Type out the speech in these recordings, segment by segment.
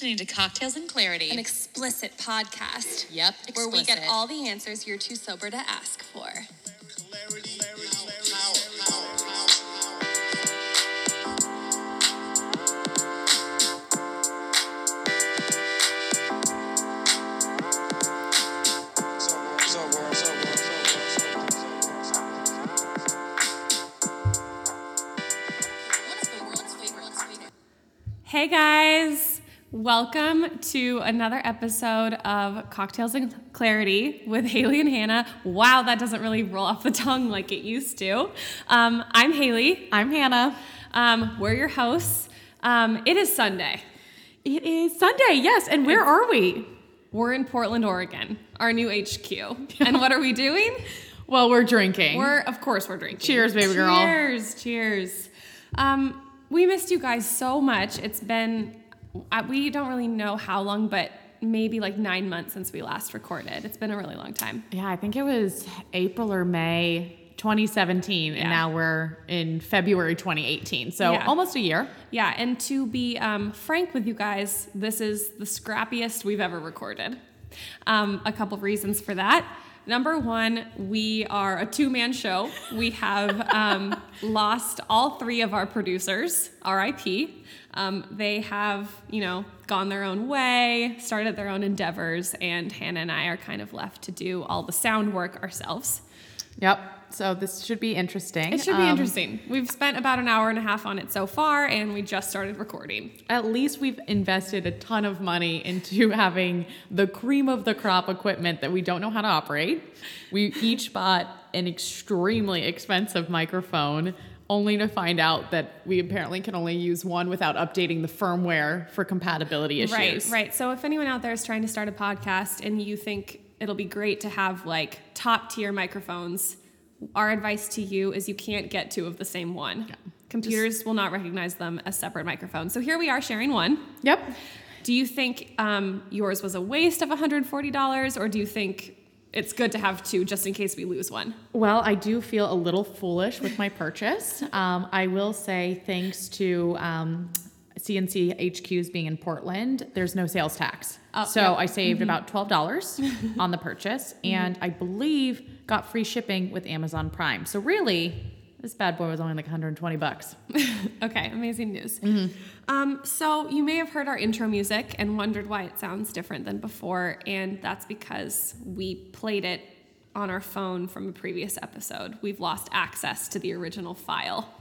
listening to Cocktails and Clarity. An explicit podcast. Yep, Where we get all the answers you're too sober to ask for. Hey guys, welcome to another episode of Cocktails and Clarity with Haley and Hannah. Wow, that doesn't really roll off the tongue like it used to. Um, I'm Haley. I'm Hannah. Um, we're your hosts. Um, it is Sunday. It is Sunday, yes. And where are we? We're in Portland, Oregon, our new HQ. And what are we doing? Well, we're drinking. We're, of course, we're drinking. Cheers, baby girl. Cheers, cheers. Um, we missed you guys so much. It's been, we don't really know how long, but maybe like nine months since we last recorded. It's been a really long time. yeah, I think it was April or May 2017, Yeah. and now we're in February 2018. So Yeah. almost a year. Yeah, and to be um, frank with you guys, this is the scrappiest we've ever recorded. Um, a couple of reasons for that. Number one, we are a two man show. We have um, lost all three of our producers, RIP. Um, they have, you know, gone their own way, started their own endeavors, and Hannah and I are kind of left to do all the sound work ourselves. Yep. So this should be interesting. It should be Um, interesting. We've spent about an hour and a half on it so far, and we just started recording. At least we've invested a ton of money into having the cream of the crop equipment that we don't know how to operate. We each bought an extremely expensive microphone, only to find out that we apparently can only use one without updating the firmware for compatibility issues. Right, right. So if anyone out there is trying to start a podcast and you think it'll be great to have like top tier microphones, our advice to you is you can't get two of the same one. Computers will not recognize them as separate microphones. So here we are sharing one. Yep. Do you think um, yours was a waste of $140 or do you think it's good to have two just in case we lose one? Well, I do feel a little foolish with my purchase. Um, I will say, thanks to um, CNC HQs being in Portland, there's no sales tax. Oh, so yep. I saved about twelve dollars on the purchase, and I believe got free shipping with Amazon Prime. So really, this bad boy was only like 120 bucks. Okay, amazing news. Um, so you may have heard our intro music and wondered why it sounds different than before, and that's because we played it on our phone from a previous episode. We've lost access to the original file.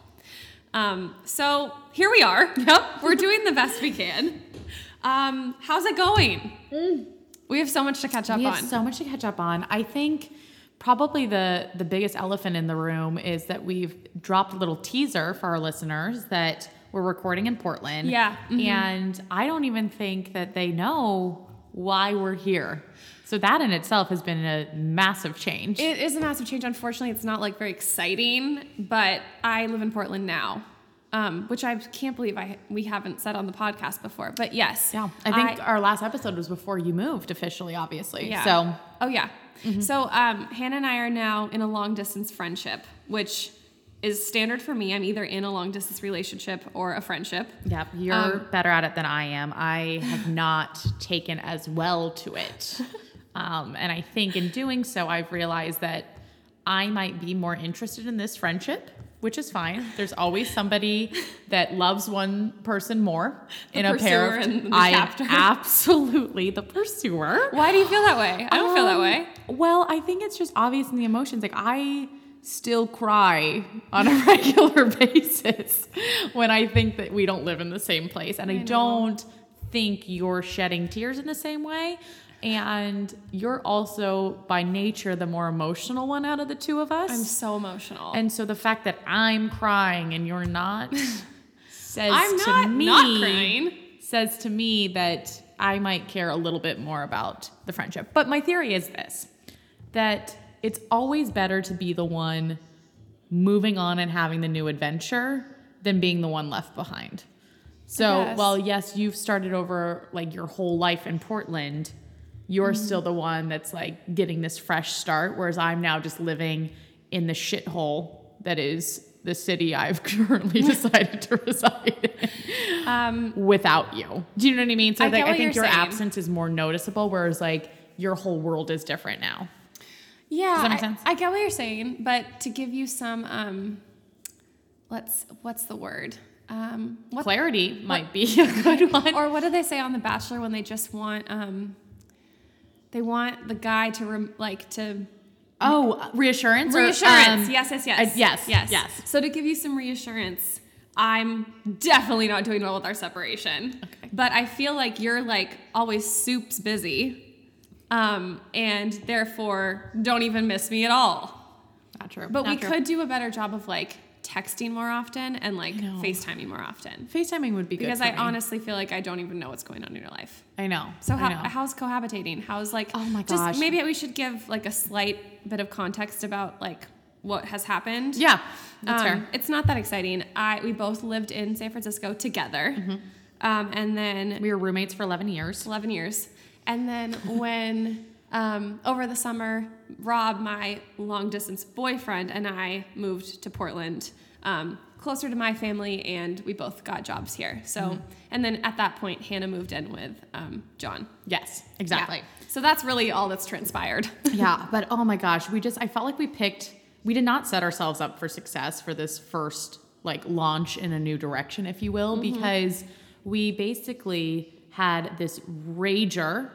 Um, so here we are. Yep, we're doing the best we can. Um, how's it going? We have so much to catch up we on. so much to catch up on. I think probably the the biggest elephant in the room is that we've dropped a little teaser for our listeners that we're recording in Portland. Yeah, mhm. And I don't even think that they know why we're here. So that in itself has been a massive change. It is a massive change. Unfortunately, it's not like very exciting, but I live in Portland now, um, which I can't believe I we haven't said on the podcast before. But yes, yeah. I think our last episode was before you moved officially, obviously. yeah. So oh yeah. So um, Hannah and I are now in a long distance friendship, which is standard for me. I'm either in a long distance relationship or a friendship. Yep, you're Um, better at it than I am. I have not taken as well to it. Um, and I think in doing so, I've realized that I might be more interested in this friendship, which is fine. There's always somebody that loves one person more in a pair pursuer of. and the I am absolutely the pursuer. Why do you feel that way? I don't feel that Um, way. Well, I think it's just obvious in the emotions. Like I still cry on a regular basis when I think that we don't live in the same place, and I, don't think you're shedding tears in the same way. And you're also by nature the more emotional one out of the two of us. I'm so emotional. and so the fact that I'm crying and you're not says I'm to not me not crying. says to me that I might care a little bit more about the friendship. But my theory is this that it's always better to be the one moving on and having the new adventure than being the one left behind. So, Yes. while yes, you've started over like your whole life in Portland, you're still the one that's like getting this fresh start, whereas I'm now just living in the shithole that is the city I've currently decided to reside in Um, without you. Do you know what I mean? So I like, I think your saying. absence is more noticeable, whereas like your whole world is different now. Yeah, Does that make I- sense? I, get what you're saying, but to give you some, um, let's what's the word? Um, what, Clarity might be a good one. or what do they say on The Bachelor when they just want, um, they want the guy to rem, like to Oh, reassurance. or, reassurance. um, yes, yes, yes, uh, yes, yes, yes. So to give you some reassurance, I'm definitely not doing well with our separation. Okay. But I feel like you're like always soups busy, um, and therefore don't even miss me at all. Not true. But Not we true. could do a better job of like texting more often and like. FaceTiming more often. FaceTiming would be good Because I me. honestly feel like I don't even know what's going on in your life. I know. So how, know. how's cohabitating? How's like Oh my just gosh. maybe we should give like a slight bit of context about like what has happened. yeah, that's Um, fair. It's not that exciting. I we both lived in San Francisco together, Mm-hmm. um, and then We were roommates for 11 years. 11 years. And then when um, over the summer, Rob, my long distance boyfriend, and I moved to Portland, um, closer to my family, and we both got jobs here. So, Mm-hmm. and then at that point, Hannah moved in with um, John. Yes, Yeah. exactly. So that's really all that's transpired. yeah, but oh my gosh, we just I felt like we picked we did not set ourselves up for success for this first like launch in a new direction, if you will, because we basically had this rager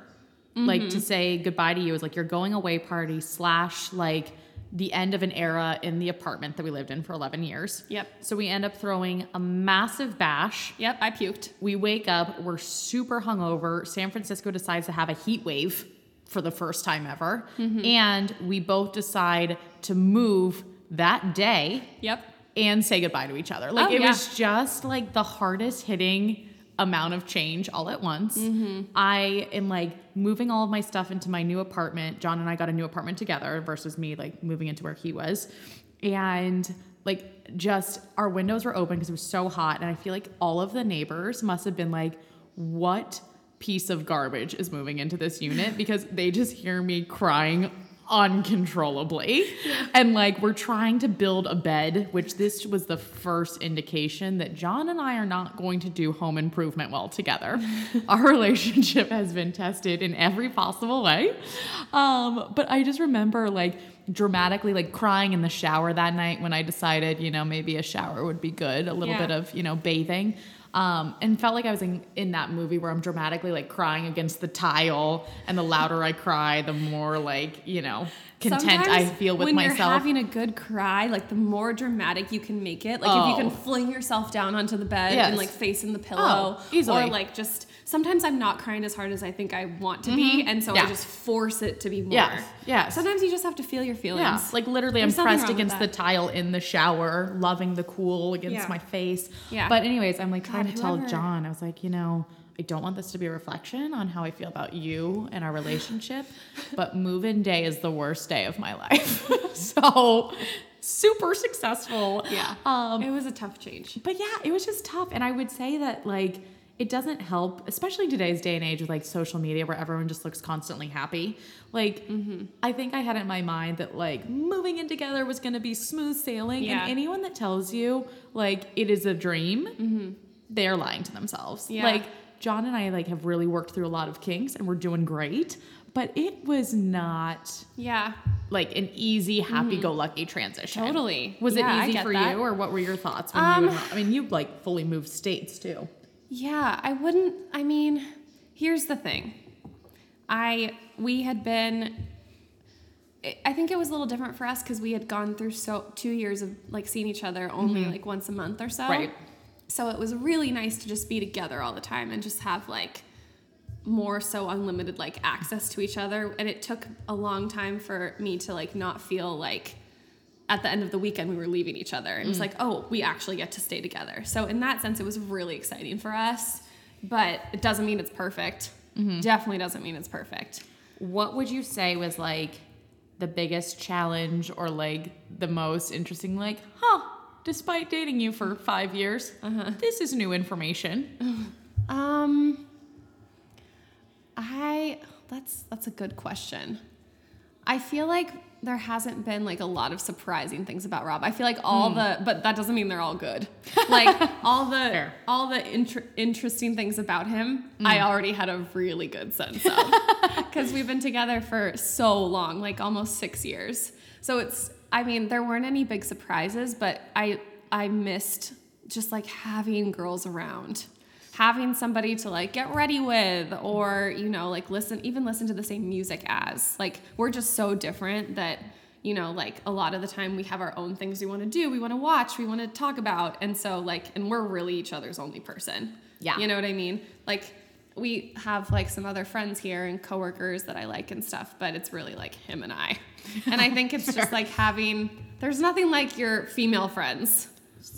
like to mm-hmm. say goodbye to you. Was like your going away party slash like the end of an era in the apartment that we lived in for 11 years. Yep. So we end up throwing a massive bash yep, I puked. we wake up, we're super hungover. San Francisco decides to have a heat wave for the first time ever. Mm-hmm. And we both decide to move that day Yep. and say goodbye to each other. Like Oh, it yeah. was just like the hardest hitting amount of change all at once. Mm-hmm. I am like moving all of my stuff into my new apartment. John and I got a new apartment together versus me like moving into where he was. And like just our windows were open because it was so hot and I feel like all of the neighbors must have been like what piece of garbage is moving into this unit because they just hear me crying uncontrollably. And like we're trying to build a bed, which this was the first indication that John and I are not going to do home improvement well together. Our relationship has been tested in every possible way. Um, but I just remember like dramatically like crying in the shower that night when I decided, you know, maybe a shower would be good, a little Yeah. bit of, you know, bathing. Um, and felt like I was in, in that movie where I'm dramatically like crying against the tile, and the louder I cry, the more like you know content I feel with when myself. you're having a good cry, like the more dramatic you can make it. Like if you Oh. can fling yourself down onto the bed Yes. and like face in the pillow, Oh, easily. or like just sometimes I'm not crying as hard as I think I want to be, and so I Mm-hmm. Just force it to be more. Yes, yes. Sometimes you just have to feel your feelings. Yeah, like literally, There's I'm pressed against the tile in the shower, loving the cool against Yeah. my face. Yeah. But anyways, I'm like trying God, to tell John, I was like, you know, I don't want this to be a reflection on how I feel about you and our relationship, but move-in day is the worst day of my life. so super successful. Yeah. Um, it was a tough change. but yeah, it was just tough. And I would say that like it doesn't help, especially in today's day and age with like social media where everyone just looks constantly happy. Like Mm-hmm. I think I had it in my mind that like moving in together was gonna be smooth sailing. Yeah. And anyone that tells you like it is a dream, they're lying to themselves. Mm-hmm. Yeah. Like John and I like have really worked through a lot of kinks and we're doing great. But it was not Yeah. like an easy, happy-go-lucky transition. Mm-hmm. Totally. Was Yeah, it easy for that. you, or what were your thoughts when Um, you? Would, I mean, you like fully moved states too. Yeah, I wouldn't. I mean, here's the thing. I we had been. I- think it was a little different for us because we had gone through so two years of like seeing each other only like once a month or so. Mm-hmm. Right. So it was really nice to just be together all the time and just have like more so unlimited like access to each other. And it took a long time for me to like not feel like at the end of the weekend we were leaving each other. It was like, oh, we actually get to stay together. So in that sense, it was really exciting for us. But it doesn't mean it's perfect. Definitely doesn't mean it's perfect. What would you say was like the biggest challenge, or like the most interesting? Like, huh? Despite dating you for five years, uh-huh. this is new information. Um, I that's that's a good question. I feel like there hasn't been like a lot of surprising things about Rob. I feel like all Hmm. the, but that doesn't mean they're all good. Like all the, Fair. all the inter- interesting things about him, Hmm. I already had a really good sense of because we've been together for so long, like almost six years. So it's, I mean, there weren't any big surprises, but I, I missed just like having girls around having somebody to like get ready with or you know like listen even listen to the same music as. Like we're just so different that you know like a lot of the time we have our own things we want to do we want to watch we want to talk about and so like and we're really each other's only person. Yeah. you know what i mean? Like we have like some other friends here and coworkers that i like and stuff but it's really like him and i. And i think it's just like having there's nothing like your female friends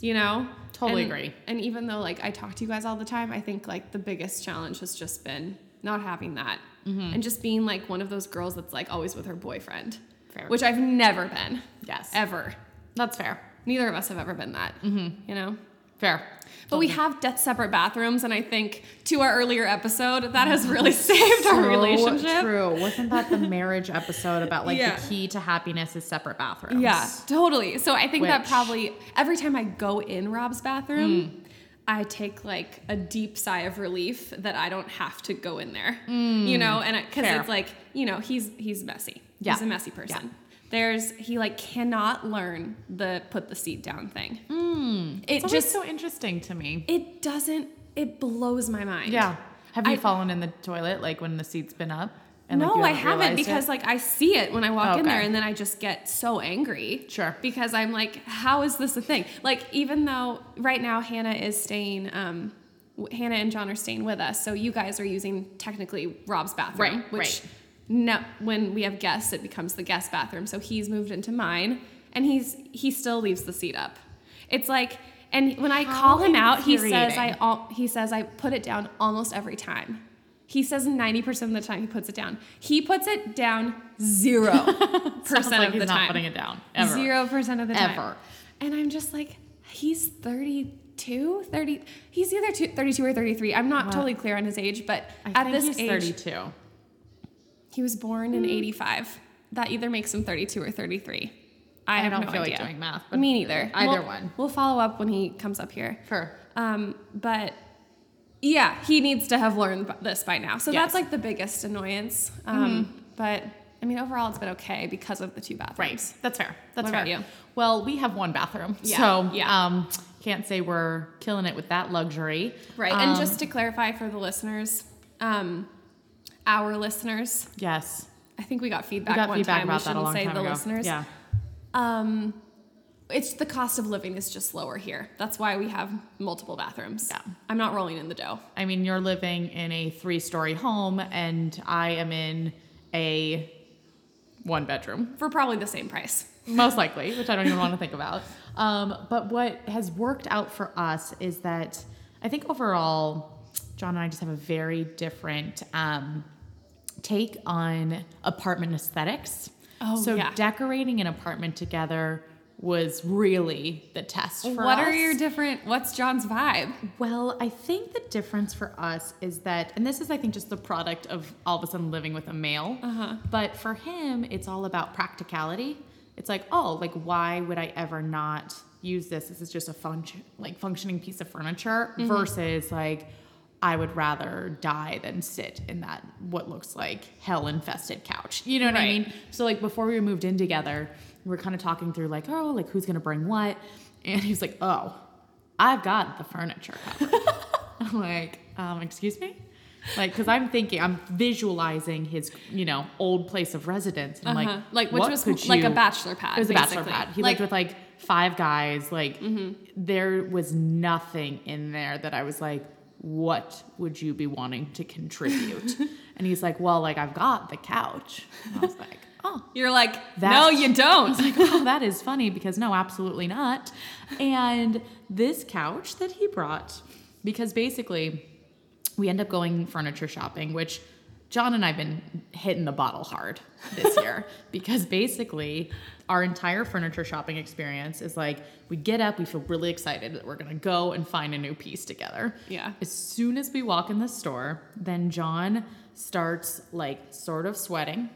you know Totally And- agree. and even though like I talk to you guys all the time, I think like the biggest challenge has just been not having that Mm-hmm. and just being like one of those girls that's like always with her boyfriend, Fair. which I've never been Yes. ever. That's fair. Neither of us have ever been that, Mm-hmm. you know. Fair. But we have death separate bathrooms, and I think to our earlier episode, that has really saved our relationship. True. Wasn't that the marriage episode about like Yeah. the key to happiness is separate bathrooms? Yeah, totally. So I think that probably every time I go in Rob's bathroom, Hmm. I take like a deep sigh of relief that I don't have to go in there. Hmm. You know, and because it's like you know he's he's messy. Yeah. He's a messy person. There's he like cannot learn the put the seat down thing. It. It's always just so interesting to me. it doesn't it blows my mind. Yeah. Have you I- fallen in the toilet like when the seat's been up? like, no, you I haven't because it? like I see it when I walk in there, and then I just get so angry. Sure. Because I'm like, how is this a thing? Like even though right now Hannah is staying, um, Hannah and John are staying with us, so you guys are using technically Rob's bathroom, Right, which right. No, when we have guests, it becomes the guest bathroom. So he's moved into mine, and he's he still leaves the seat up. It's like, and when I How call him out, he says I al- he says I put it down almost every time. He says 90% of the time he puts it down. He puts it down 0% Sounds like of he's the not time. putting it down ever. 0% of the time. Ever. And I'm just like, he's 32, 30. He's either two, 32 or 33. I'm not totally clear on his age, but I at think this he's age, 32. He was born in 85. That either makes him 32 or 33. I, I have don't no feel like idea. doing math, but Me neither. either We'll- one. We'll follow up when he comes up here. Sure. Um, but yeah, he needs to have learned this by now. So Yes. that's like the biggest annoyance. Um, But I mean, overall, it's been okay because of the two bathrooms. Right. That's fair. That's What fair. about you? Well, we have one bathroom. Yeah, So yeah. um can't say we're killing it with that luxury. Right. and Um, just to clarify for the listeners, um, our listeners, Yes. I think we got We feedback got one feedback time. about we that a shouldn't long say time the ago. listeners. Yeah. Um, it's the cost of living is just lower here. That's why we have multiple bathrooms. Yeah. I'm not rolling in the dough. I mean, you're living in a three story home and I am in a one bedroom. For probably the same price. most likely, which I don't even want to think about. Um, but what has worked out for us is that I think overall, John and I just have a very different um, take on apartment aesthetics. Oh, so yeah. decorating an apartment together was really the test for us. what us. are your different, what's John's vibe? Well, I think the difference for us is that, and this is, I think, just the product of all of a sudden living with a male. Uh-huh. But for him, it's all about practicality. It's like, oh, like why would I ever not use this? This is just a function, like functioning piece of furniture. Mm-hmm. Versus like, I would rather die than sit in that what looks like hell infested couch. You know what I mean? So like before we moved in together, we were kind of talking through like, oh, like who's gonna bring what? And he was like, oh, I've got the furniture covered. I'm like, um, excuse me? Like, because I'm thinking, I'm visualizing his, you know, old place of residence. And I'm Uh-huh. like, Like, which was like a bachelor pad, It was a bachelor pad. He Like- Mm-hmm. lived with like five guys. Like, there was nothing in there that I was like, what would you be wanting to contribute? and he's like, well, like, I've got the couch. And I was like, oh, You're like, That- no, you don't. like, oh, that is funny because no, absolutely not. And this couch that he brought, because basically we end up going furniture shopping, which John and I've been hitting the bottle hard this year because basically our entire furniture shopping experience is like we get up, we feel really excited that we're gonna go and find a new piece together. Yeah. As soon as we walk in the store, then John starts like sort of sweating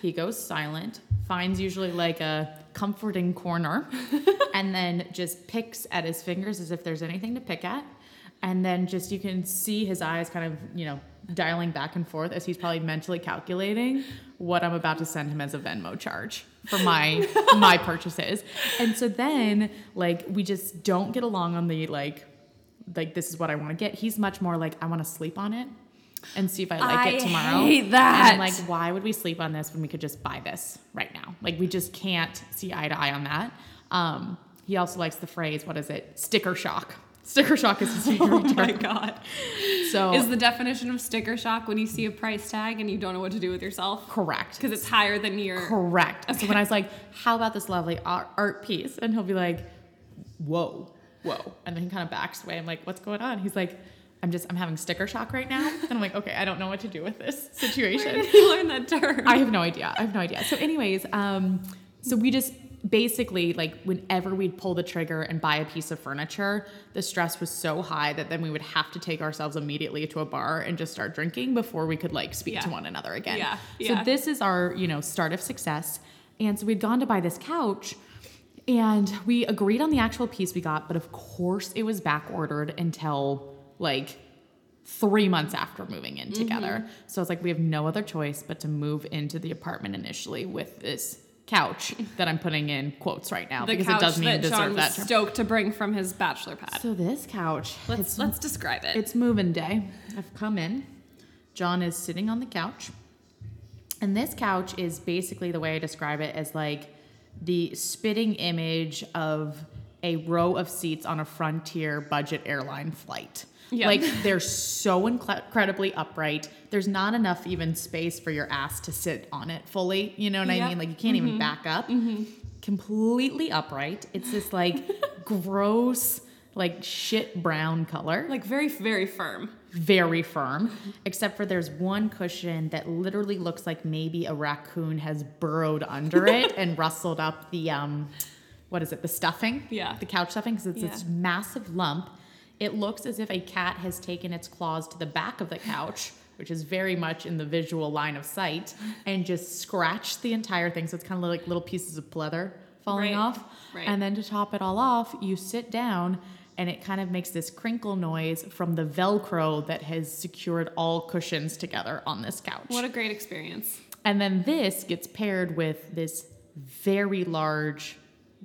he goes silent, finds usually like a comforting corner, and then just picks at his fingers as if there's anything to pick at. And then just you can see his eyes kind of, you know, dialing back and forth as he's probably mentally calculating what I'm about to send him as a Venmo charge for my my purchases. And so then like we just don't get along on the like like this is what I want to get. He's much more like I want to sleep on it and see if I like I it tomorrow. hate that. And I'm like, why would we sleep on this when we could just buy this right now? Like we just can't see eye to eye on that. Um, he also likes the phrase, what is it? Sticker shock. Sticker shock is his Oh my term. god. So Is the definition of sticker shock when you see a price tag and you don't know what to do with yourself? correct. Because it's higher than your. Correct. So when I was like, "How about this lovely art, piece?" and he'll be like, "Whoa, whoa," and then he kind of backs away. I'm like, "What's going on?" He's like, "I'm just, I'm having sticker shock right now," and I'm like, "Okay, I don't know what to do with this Where situation." did he learn that term? I have no idea. I have no idea. So, anyways, um, so we just basically like whenever we'd pull the trigger and buy a piece of furniture, the stress was so high that then we would have to take ourselves immediately to a bar and just start drinking before we could like speak to one another again. Yeah, So yeah. this is our, you know, start of success. And so we'd gone to buy this couch and we agreed on the actual piece we got, but of course it was back ordered until like three months after moving in together. Mm-hmm. So it's like we have no other choice but to move into the apartment initially with this couch that I'm putting in quotes right now the because couch it doesn't even deserve Sean was that term. stoked to bring from his bachelor pad. So this couch, let's let's describe it. it's moving day. I've come in. John is sitting on the couch. And this couch is basically the way I describe it as like the spitting image of a row of seats on a frontier budget airline flight. Yeah. Like they're so incre- incredibly upright. There's not enough even space for your ass to sit on it fully. You know what Yeah. I mean? Like you can't even mm-hmm. back up. Mm-hmm. Completely upright. It's this like gross, like shit brown color like very very firm. very firm, mm-hmm. except for there's one cushion that literally looks like maybe a raccoon has burrowed under it and rustled up the um, what is it? The stuffing? Yeah. The couch stuffing because it's Yeah. this massive lump. It looks as if a cat has taken its claws to the back of the couch. Which is very much in the visual line of sight, and just scratched the entire thing. So it's kind of like little pieces of pleather falling Right. off. Right. And then to top it all off, you sit down and it kind of makes this crinkle noise from the Velcro that has secured all cushions together on this couch. What a great experience. and then this gets paired with this very large,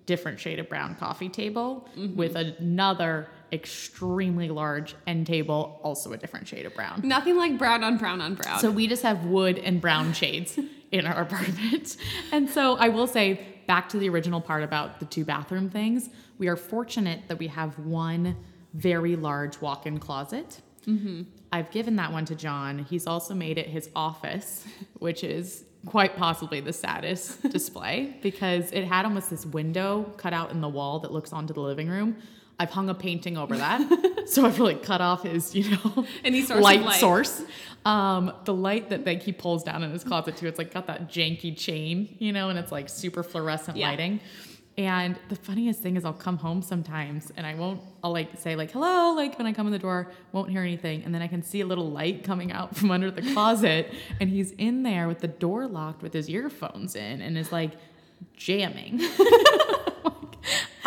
different shade of brown coffee table Mm-hmm. with another extremely large end table, also a different shade of brown. Nothing like brown on brown on brown. So we just have wood and brown shades in our apartment. And so I will say, back to the original part about the two bathroom things, we are fortunate that we have one very large walk in closet. Mm-hmm. I've given that one to John. He's also made it his office, which is quite possibly the saddest display because it had almost this window cut out in the wall that looks onto the living room. I've hung a painting over that. so I've really cut off his, you know, Any source light, light. source. Um, the light that like he pulls down in his closet too, it's like got that janky chain, you know, and it's like super fluorescent Yeah. lighting. And the funniest thing is I'll come home sometimes and I won't I'll like say like hello, like when I come in the door, won't hear anything, and then I can see a little light coming out from under the closet and he's in there with the door locked with his earphones in and is like jamming.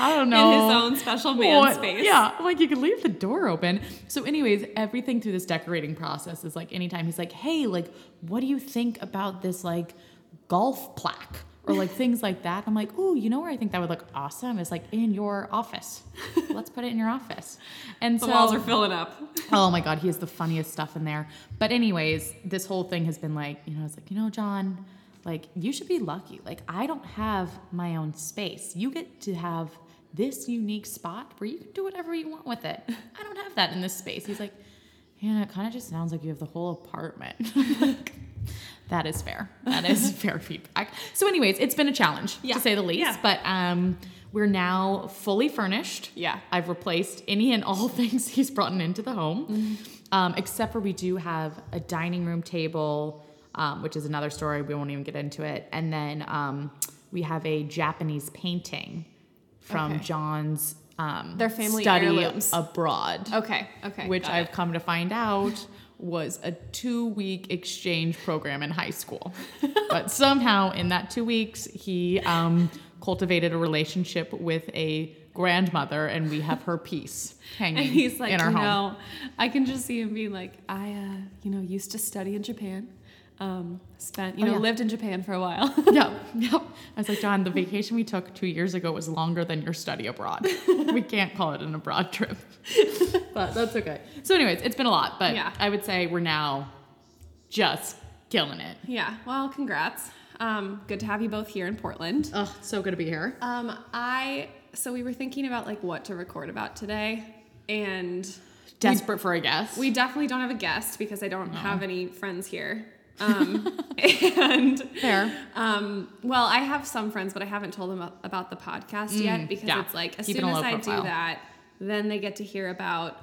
I don't know. in his own special man What? space. Yeah, like you could leave the door open. So, anyways, everything through this decorating process is like anytime he's like, "Hey, like, what do you think about this like golf plaque?" Or like things like that. I'm like, "Ooh, you know where I think that would look awesome? Is like in your office. Let's put it in your office." And The so walls are filling up. oh my god, he has the funniest stuff in there. But anyways, this whole thing has been like, you know, it's like, you know, John, like you should be lucky. Like I don't have my own space. You get to have this unique spot where you can do whatever you want with it. I don't have that in this space. He's like, yeah, it kind of just sounds like you have the whole apartment. that is fair. That is fair feedback. So, anyways, it's been a challenge Yeah. to say the least. Yeah. But um, we're now fully furnished. Yeah. I've replaced any and all things he's brought into the home, um, except for we do have a dining room table, um, which is another story. We won't even get into it. And then um, we have a Japanese painting from Okay. John's um, Their family study heirlooms. abroad, Okay. Okay. which I've it. come to find out was a two week exchange program in high school. but somehow in that two weeks, he um, cultivated a relationship with a grandmother, and we have her piece hanging And he's like, in you our home. know, I can just see him being like, I, uh, you know, used to study in Japan. Um, spent, you Oh, know, yeah. lived in Japan for a while. yep, yep. I was like, John, the vacation we took two years ago was longer than your study abroad. we can't call it an abroad trip, but that's okay. So, anyways, it's been a lot, but Yeah. I would say we're now just killing it. yeah. Well, congrats. Um, good to have you both here in Portland. Oh, so good to be here. Um, I so we were thinking about like what to record about today, and Desperate for a guest. we definitely don't have a guest because I don't have any friends here. Um, and fair. um, well, I have some friends, but I haven't told them about, the podcast yet because Mm, yeah. it's like as Keep soon as I profile. do that, then they get to hear about.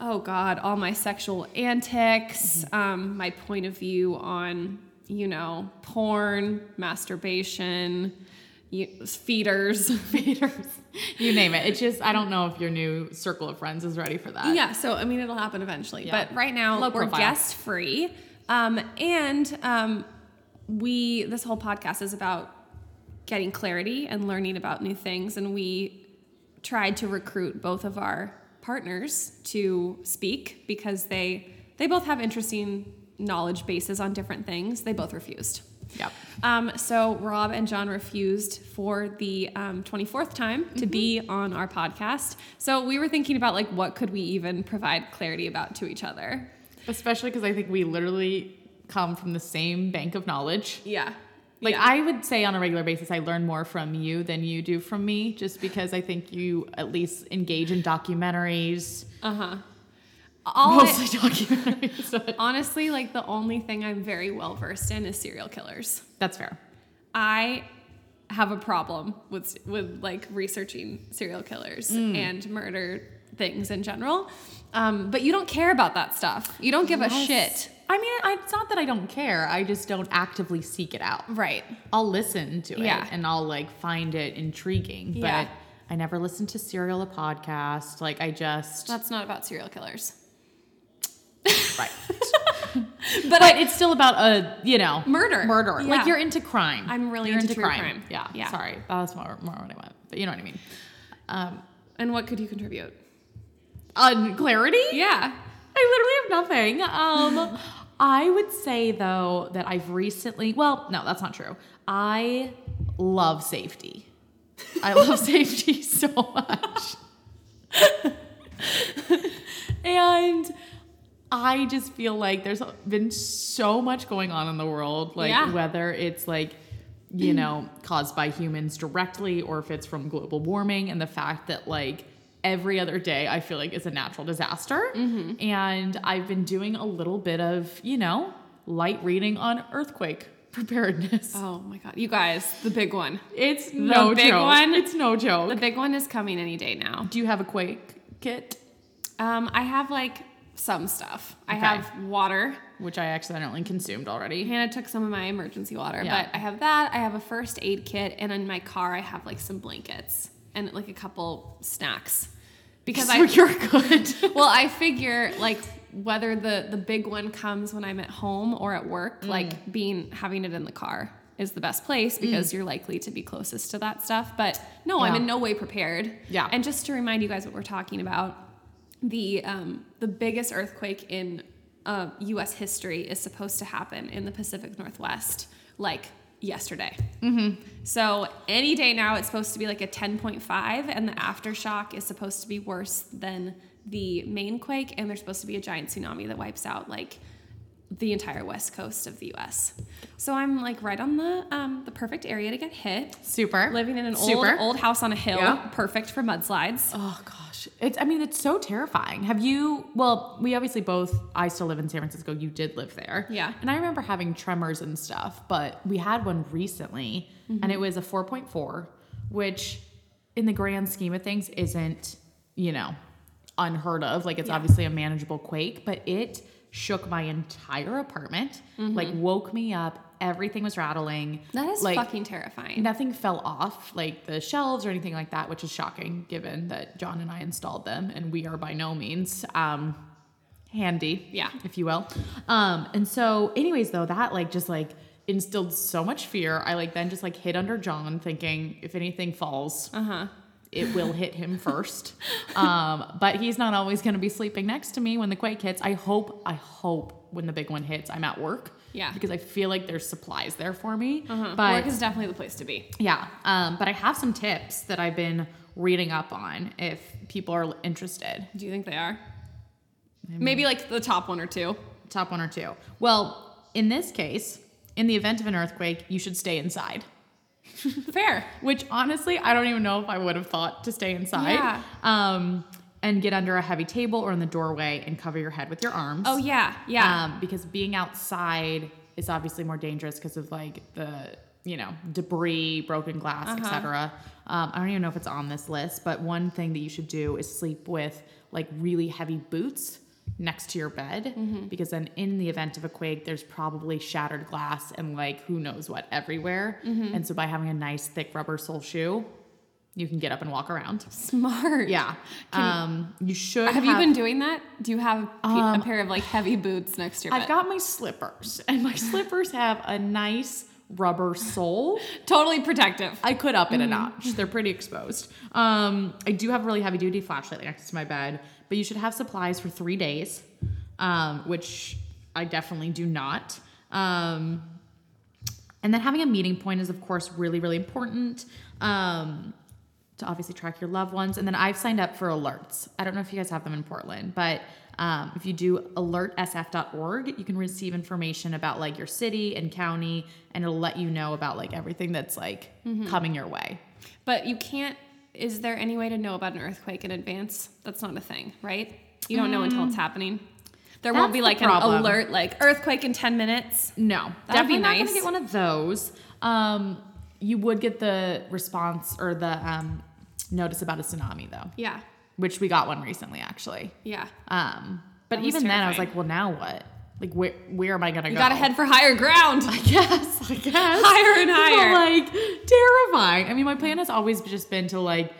Oh God, all my sexual antics, Mm-hmm. um, my point of view on, you know, porn, masturbation, you, feeders. Feeders. You name it. It's just I don't know if your new circle of friends is ready for that. Yeah, so I mean, it'll happen eventually. Yeah. But right now, Low we're guest free. Um, and um, we, this whole podcast is about getting clarity and learning about new things. And we tried to recruit both of our partners to speak because they they both have interesting knowledge bases on different things. They both refused. Yep. Um, so Rob and John refused for the um, 24th time to be on our podcast. So we were thinking about like what could we even provide clarity about to each other. Especially because I think we literally come from the same bank of knowledge. Yeah. Like Yeah. I would say on a regular basis, I learn more from you than you do from me, just because I think you at least engage in documentaries, uh-huh. All I- mostly documentaries. but honestly, like the only thing I'm very well versed in is serial killers. That's fair. I have a problem with with like researching serial killers Mm. and murder things in general. Um, but you don't care about that stuff. You don't give a shit. I mean, I, it's not that I don't care. I just don't actively seek it out. Right. I'll listen to it Yeah. and I'll like find it intriguing, but Yeah. I never listen to Serial a podcast. Like I just That's not about serial killers. right. But, but it's still about a you know Murder. Murder. Yeah. Like you're into crime. I'm really You're into true crime. Yeah. Yeah. Sorry, that's more more what I meant. But you know what I mean. Um, and what could you contribute? On clarity. Yeah. I literally have nothing. Um, I would say though that I've recently. Well, no, that's not true. I love safety. I love safety so much. and I just feel like there's been so much going on in the world, like Yeah. whether it's like, you know, caused by humans directly or if it's from global warming and the fact that like every other day I feel like is a natural disaster. And I've been doing a little bit of, you know, light reading on earthquake preparedness. Oh my god. You guys, the big one. It's no big joke. one? It's no joke. The big one is coming any day now. Do you have a quake kit? Um, I have like some stuff. I have water. Which I accidentally consumed already. Hannah took some of my emergency water, Yeah. but I have that. I have a first aid kit, and in my car, I have like some blankets and like a couple snacks. Because So I, you're good. well, I figure like whether the the big one comes when I'm at home or at work, Mm. like being having it in the car is the best place because you're likely to be closest to that stuff. But no, I'm in no way prepared. Yeah. And just to remind you guys what we're talking about, the um, the biggest earthquake in uh, U.S. history is supposed to happen in the Pacific Northwest, like yesterday. Mm-hmm. So any day now, it's supposed to be like a 10.5, and the aftershock is supposed to be worse than the main quake, and there's supposed to be a giant tsunami that wipes out like the entire west coast of the U.S. So I'm like right on the um, the perfect area to get hit. Super. Living in an Super. old old house on a hill, Yeah. perfect for mudslides. Oh gosh, it's. I mean, it's so terrifying. Have you? Well, we obviously both. I still live in San Francisco. You did live there. Yeah. And I remember having tremors and stuff, but we had one recently, and it was a four point four, which, in the grand scheme of things, isn't you know unheard of. Like it's Yeah. obviously a manageable quake, but it shook my entire apartment. Like mm-hmm. woke me up. Everything was rattling. That is like, fucking terrifying. Nothing fell off, like the shelves or anything like that, which is shocking given that John and I installed them and we are by no means um, handy, Yeah. if you will. Um, and so, anyways, though, that like just like instilled so much fear. I like then just like hid under John, thinking if anything falls, Uh huh. it will hit him first. Um, but he's not always going to be sleeping next to me when the quake hits. I hope, I hope when the big one hits, I'm at work. Yeah. Because I feel like there's supplies there for me. Uh-huh. But Work is definitely the place to be. yeah, um, but I have some tips that I've been reading up on if people are interested. Do you think they are? Maybe like the top one or two. Top one or two. Well, in this case, in the event of an earthquake, you should stay inside. Fair. Which honestly, I don't even know if I would have thought to stay inside. Yeah. Um, and get under a heavy table or in the doorway and cover your head with your arms. Oh yeah, yeah. Um, because being outside is obviously more dangerous because of like the you know debris, broken glass, Uh-huh. etc. Um, I don't even know if it's on this list, but one thing that you should do is sleep with like really heavy boots next to your bed Mm-hmm. because then in the event of a quake there's probably shattered glass and like who knows what everywhere Mm-hmm. and so by having a nice thick rubber sole shoe you can get up and walk around Smart. yeah um you should Have, you been doing that? Do you have a, Um, a pair of like heavy boots next to your I've got my slippers, and my slippers have a nice rubber sole. totally protective. I could up it a notch. They're pretty exposed. Um, I do have a really heavy duty flashlight next to my bed, but you should have supplies for three days, um, which I definitely do not. Um, and then having a meeting point is, of course, really, really important. Um, to obviously track your loved ones. And then I've signed up for alerts. I don't know if you guys have them in Portland, but um, if you do alertsf.org, you can receive information about like your city and county, and it'll let you know about like everything that's like coming your way. But you can't. Is there any way to know about an earthquake in advance? That's not a thing, right? You don't know until it's happening. There won't be like an alert, like earthquake in ten minutes. No, That'd be definitely not gonna get one of those. Um, you would get the response or the um, notice about a tsunami though, Yeah, which we got one recently actually. yeah. Um, but even then, I was like, well, now what? Like, where where am I gonna You go? gotta head for higher ground. Yes, I guess. Higher and higher. But, like terrifying. I mean, my plan has always just been to like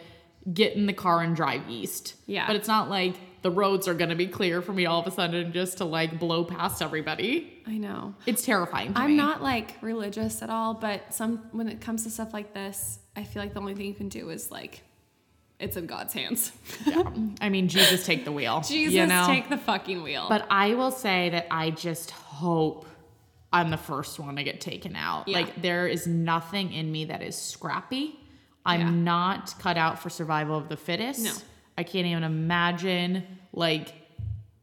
get in the car and drive east. Yeah. But it's not like the roads are gonna be clear for me all of a sudden just to like blow past everybody. I know. It's terrifying. To I'm me. not like religious at all, but some when it comes to stuff like this, I feel like the only thing you can do is like, it's in God's hands. Yeah. I mean, Jesus, take the wheel. Jesus, you know? take the fucking wheel. But I will say that I just hope I'm the first one to get taken out. Yeah. Like there is nothing in me that is scrappy. I'm Yeah. not cut out for survival of the fittest. No. I can't even imagine like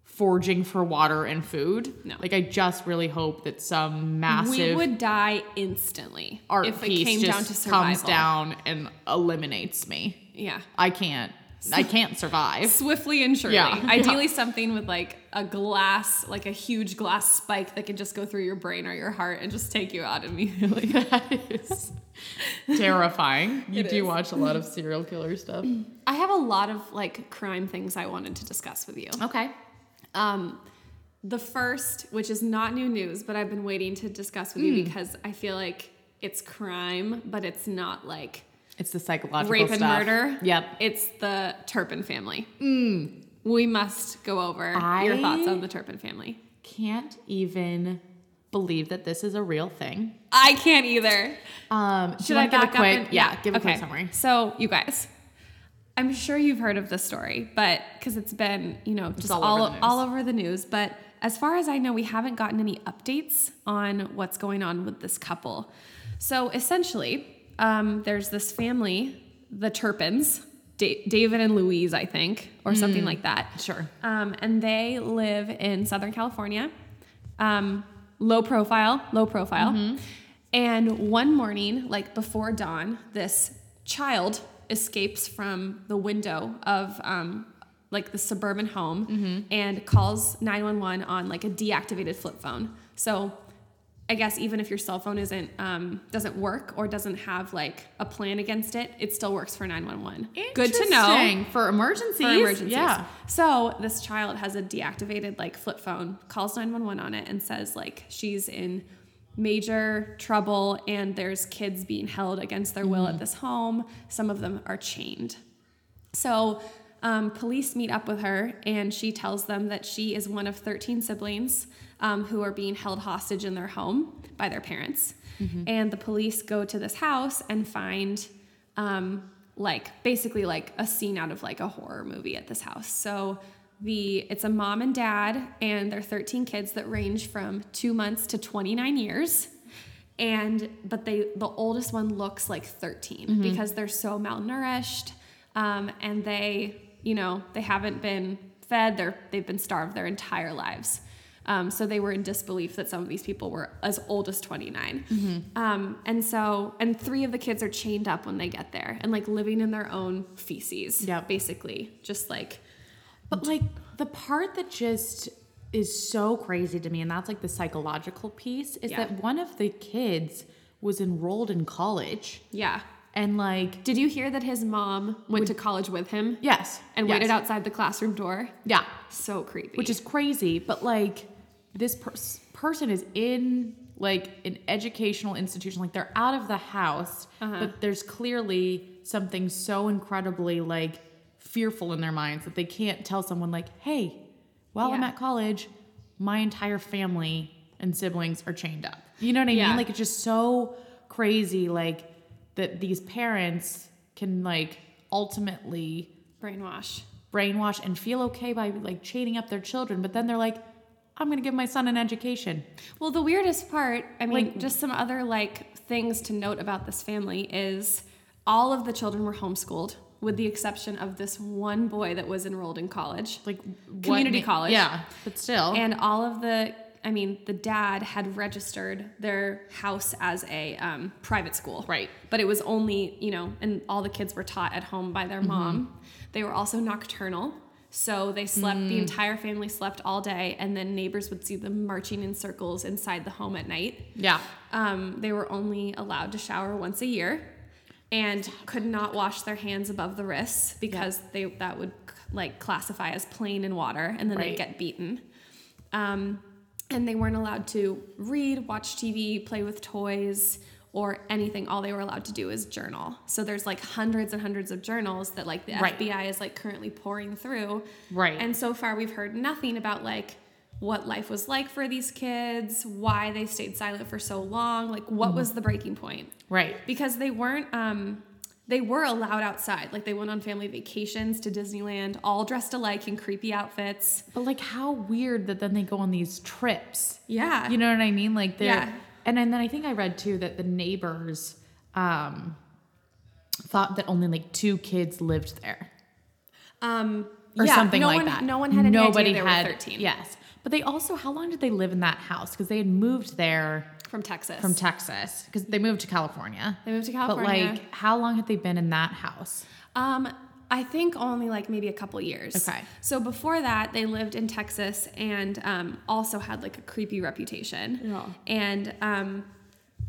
forging for water and food. No. Like I just really hope that some massive we would die instantly art if it came just down to survival. comes down and eliminates me. Yeah. I can't. I can't survive. Swiftly and surely. Yeah, Ideally, something with like a glass, like a huge glass spike that can just go through your brain or your heart and just take you out immediately. that is terrifying. You It do is. watch a lot of serial killer stuff. I have a lot of like crime things I wanted to discuss with you. Okay. Um, the first, which is not new news, but I've been waiting to discuss with Hmm. you because I feel like it's crime, but it's not like It's the psychological rape and stuff. murder. Yep. It's the Turpin family. We must go over your thoughts on the Turpin family. Can't even believe that this is a real thing. I can't either. Um, Should I give a quick? And, yeah, give a quick summary. So, you guys, I'm sure you've heard of this story, but because it's been, you know, just all all over all over the news. But as far as I know, we haven't gotten any updates on what's going on with this couple. So essentially, um, there's this family, the Turpins, da- David and Louise, I think, or something like that. Sure. Um, and they live in Southern California. Um, low profile, low profile. And one morning, like before dawn, this child escapes from the window of um, like the suburban home and calls 911 on like a deactivated flip phone. So I guess even if your cell phone isn't um, doesn't work or doesn't have like a plan against it, it still works for 911. Good to know for emergencies. for emergencies. Yeah. So this child has a deactivated like flip phone, calls 911 on it and says like she's in major trouble and there's kids being held against their will at this home. Some of them are chained. So um, police meet up with her and she tells them that she is one of 13 siblings. Um, who are being held hostage in their home by their parents. And the police go to this house and find um, like basically like a scene out of like a horror movie at this house. So the it's a mom and dad and their 13 kids that range from two months to 29 years and but they the oldest one looks like 13 because they're so malnourished um, and they you know they haven't been fed they're they've been starved their entire lives um, so they were in disbelief that some of these people were as old as 29 um, and so and three of the kids are chained up when they get there and like living in their own feces Yeah. basically just like But like the part that just is so crazy to me, and that's like the psychological piece, is Yeah. that one of the kids was enrolled in college. yeah And like, did you hear that his mom went to college with him yes. and yes. waited outside the classroom door Yeah. so creepy Which is crazy. But like, this pers- person is in like an educational institution, like they're out of the house, Uh-huh. but there's clearly something so incredibly like fearful in their minds that they can't tell someone, like, hey, while I'm at college, my entire family and siblings are chained up. You know what I Yeah. mean? Like, it's just so crazy, like, that these parents can like ultimately brainwash brainwash and feel okay by like chaining up their children, but then they're like, I'm gonna give my son an education. Well, the weirdest part, I mean, Like- just some other like things to note about this family is all of the children were homeschooled, with the exception of this one boy that was enrolled in college, Like community ma- college. Yeah, but still. And all of the, I mean, the dad had registered their house as a um, private school. Right. But it was only, you know, and all the kids were taught at home by their mom. They were also nocturnal. So they slept, the entire family slept all day, and then neighbors would see them marching in circles inside the home at night. yeah. Um, they were only allowed to shower once a year and could not wash their hands above the wrists because they that would like classify as plain in water and then Right. they'd get beaten. Um, and they weren't allowed to read, watch TV, play with toys, or anything. All they were allowed to do is journal. So there's like hundreds and hundreds of journals that like the Right. FBI is like currently poring through. Right. And so far we've heard nothing about like what life was like for these kids, why they stayed silent for so long, like what was the breaking point? Right. Because they weren't um they were allowed outside. Like they went on family vacations to Disneyland, all dressed alike in creepy outfits. But like how weird that then they go on these trips. Yeah. You know what I mean? Like they're Yeah. And then, then I think I read too that the neighbors um thought that only like two kids lived there. Um Or yeah, something no like one, that. No one had any Nobody idea they had were 13 Yes. But they also how long did they live in that house? Because they had moved there from Texas. from Texas. Because they moved to California. They moved to California. But like how long had they been in that house? Um, I think only like maybe a couple years. Okay. So before that, they lived in Texas and um, also had like a creepy reputation. Yeah. And um,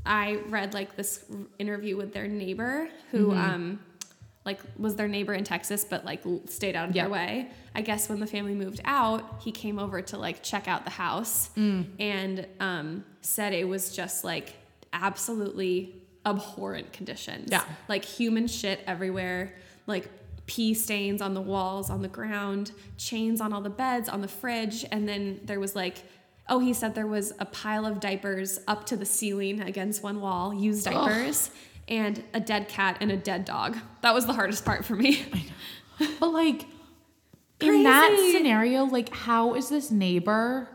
I read like this interview with their neighbor who Mm-hmm. um, like was their neighbor in Texas, but like stayed out of Yeah. their way. I guess when the family moved out, he came over to like check out the house Mm. and um, said it was just like absolutely abhorrent conditions. Yeah. Like human shit everywhere, like pee stains on the walls, on the ground, chains on all the beds, on the fridge. And then there was like, oh, he said there was a pile of diapers up to the ceiling against one wall, used diapers, and a dead cat and a dead dog. That was the hardest part for me. But like in that scenario, like how is this neighbor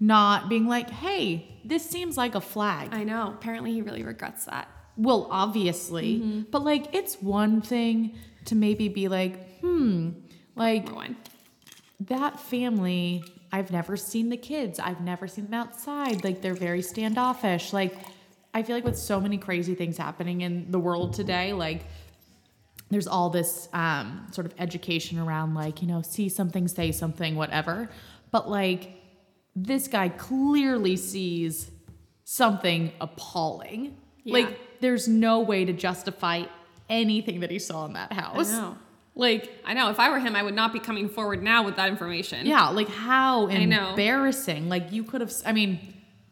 not being like, hey, this seems like a flag? I know. Apparently, he really regrets that. well, obviously. Mm-hmm. But like it's one thing to maybe be like, hmm, like that family, I've never seen the kids. I've never seen them outside. Like they're very standoffish. Like I feel like with so many crazy things happening in the world today, like there's all this um, sort of education around like, you know, see something, say something, whatever. But like this guy clearly sees something appalling. Yeah. Like there's no way to justify anything that he saw in that house. know. Like I know. If I were him, I would not be coming forward now with that information. Yeah, like how I embarrassing. Like you could have I mean,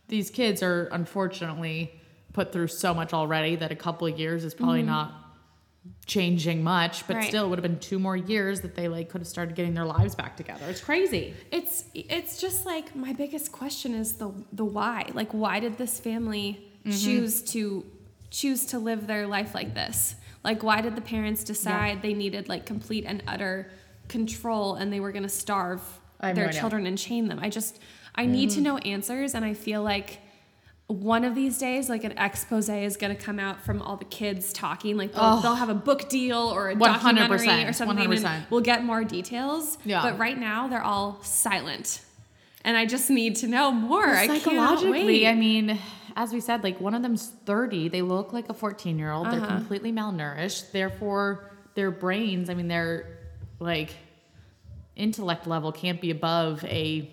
these kids are unfortunately put through so much already that a couple of years is probably Mm-hmm. not changing much, but Right. still it would have been two more years that they like could have started getting their lives back together. It's crazy. It's it's just like my biggest question is the the why. Like why did this family Mm-hmm. choose to choose to live their life like this? Like why did the parents decide they needed like complete and utter control and they were going to starve I their children and chain them? I just I need Mm-hmm. to know answers and I feel like one of these days, like an expose is going to come out from all the kids talking. Like they'll, Oh. they'll have a book deal or a 100%, documentary or something, 100%. and we'll get more details. Yeah. But right now, they're all silent, and I just need to know more. I Psychologically, wait. I mean, as we said, like one of them's 30. They look like a 14 year old. They're Uh-huh. completely malnourished. Therefore, their brains, I mean, their like intellect level can't be above a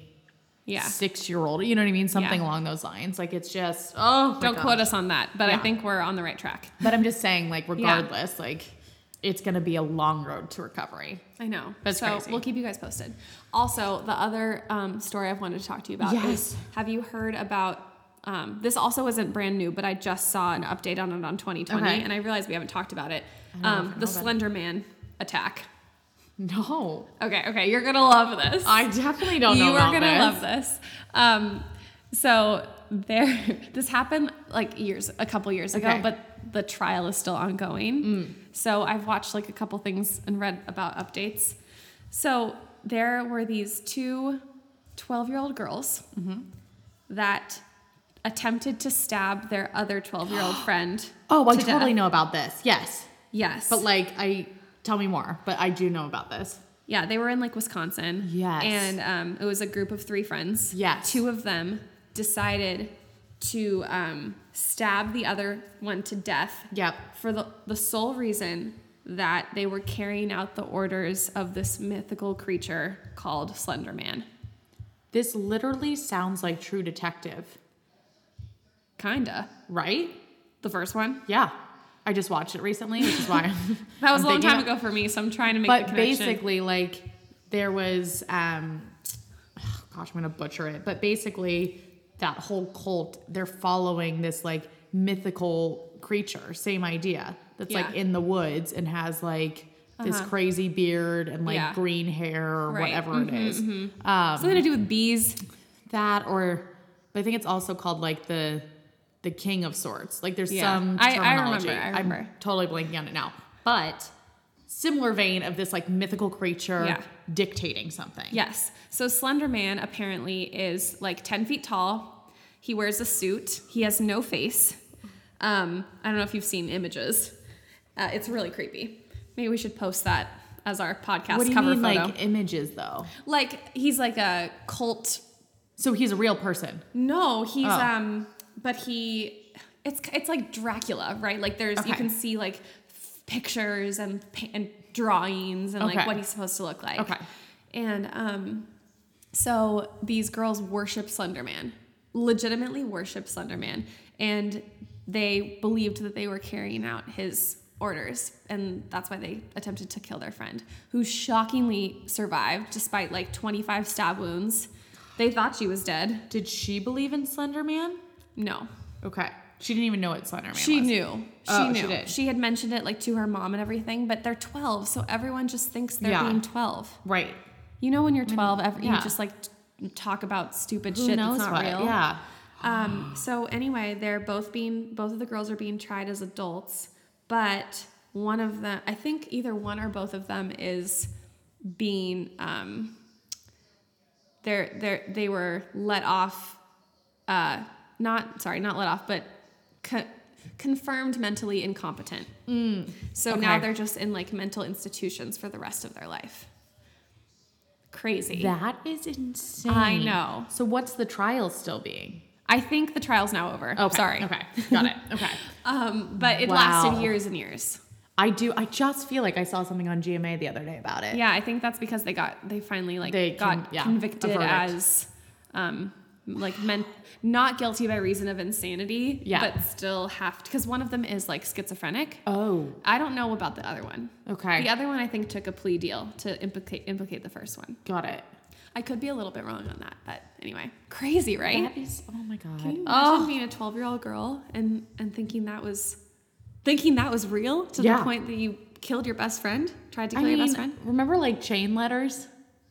yeah. six year old. You know what I mean? Something Yeah. along those lines. Like it's just, oh, Don't gosh. quote us on that, but I think we're on the right track. But I'm just saying, like, regardless, like, it's going to be a long road to recovery. I know. That's so crazy. we'll keep you guys posted. Also, the other um, story I've wanted to talk to you about Yes. is have you heard about um, this also isn't brand new, but I just saw an update on it on 2020 Okay. and I realized we haven't talked about it. know if I Um, the. Slender Man attack. No, Okay, okay, you're gonna love this. I definitely don't you know. are gonna this. love this. Um, so there, this happened like years, a couple years ago, Okay. Mm. but the trial is still ongoing. So I've watched like a couple things and read about updates. So there were these two 12 year old girls Mm-hmm. that attempted to stab their other 12 year old friend. Oh, I to totally death. know about this. Yes. Yes. But, like, I tell me more, but I do know about this. Yeah, they were in like Wisconsin. Yes. And um, it was a group of three friends. Yes. Two of them decided to um, stab the other one to death Yep. for the, the sole reason that they were carrying out the orders of this mythical creature called Slender Man. This literally sounds like True Detective, Kinda. right? The first one. Yeah. I just watched it recently, which is why That was I'm a long time ago for me, so I'm trying to make the But basically, like, there was, um, gosh, I'm gonna butcher it, but basically, that whole cult, they're following this like mythical creature, same idea, that's like in the woods and has like this Uh-huh. crazy beard and like Yeah. green hair or Right. whatever it is. Um, Something to do with bees. that or, but I think it's also called like the the king of sorts. Like there's Yeah. some I- I terminology. remember, I remember. am totally blanking on it now, but similar vein of this like mythical creature Yeah. dictating something. Yes. So Slender Man apparently is like 10 feet tall. He wears a suit. He has no face. Um, I don't know if you've seen images. Uh, it's really creepy. Maybe we should post that as our podcast What do you cover mean, photo. like images though? Like he's like a cult. So he's a real person. No, he's Oh. um, but he, it's it's like Dracula, right? Like there's you can see like f- pictures and and drawings and like what he's supposed to look like. Okay. And um, so these girls worship Slenderman, legitimately worship Slenderman, and they believed that they were carrying out his orders, and that's why they attempted to kill their friend, who shockingly survived despite like 25 stab wounds. They thought she was dead. Did she believe in Slender Man? No, Okay. She didn't even know what Slender Man she was. knew. She Oh, knew. she did. She had mentioned it like to her mom and everything, but they're 12, so everyone just thinks they're Yeah. being 12. Right. You know, when you're 12, ev- yeah. you just like t- talk about stupid Who shit that's not what? real. Yeah. Um, so anyway, they're both being both of the girls are being tried as adults, but one of them, I think either one or both of them is being um, they're they're, they were let off, uh, not sorry, not let off, but co- confirmed mentally incompetent. So now Mm. they're just in like mental institutions for the rest of their life. Crazy. That is insane. I know. So what's the trial still being? I think the trial's now over. Okay. Sorry. Okay. Got it. Okay. Um, but it Wow. lasted years and years. I do. I just feel like I saw something on GMA the other day about it. Yeah, I think that's because they got they finally like They got con- yeah, convicted as um like meant not guilty by reason of insanity, Yeah. but still have to because one of them is like schizophrenic. Oh. I don't know about the other one. Okay. The other one I think took a plea deal to implicate implicate the first one. Got it. I could be a little bit wrong on that, but anyway, crazy, right? Is. Oh my god. Can you imagine Oh. being a 12 year old girl and and thinking that was thinking that was real to Yeah. the point that you killed your best friend, tried to I kill your mean, best friend. remember like chain letters?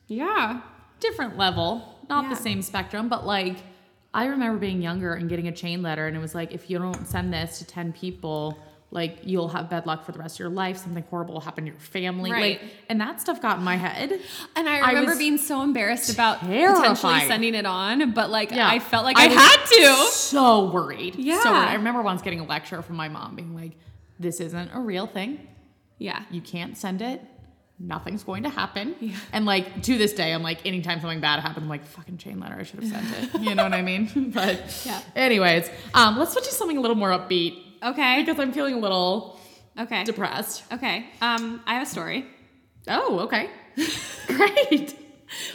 Yeah. Different level, not Yeah. the same spectrum, but like I remember being younger and getting a chain letter, and it was like, if you don't send this to 10 people, like you'll have bad luck for the rest of your life. Something horrible will happen to your family. Right. Like, and that stuff got in my head. And I I remember was being so embarrassed about potentially sending it on, but like Yeah. I felt like I, was had to. So worried. Yeah. So worried. I remember once getting a lecture from my mom being like, this isn't a real thing. Yeah. You can't send it. Nothing's going to happen. And like to this day, I'm like, anytime something bad happens, I'm like, fucking chain letter, I should have sent it. You know what I mean? But Yeah. anyways, um, let's switch to something a little more upbeat Okay. because I'm feeling a little Okay. depressed. Okay. Um, I have a story. Oh, okay. Great.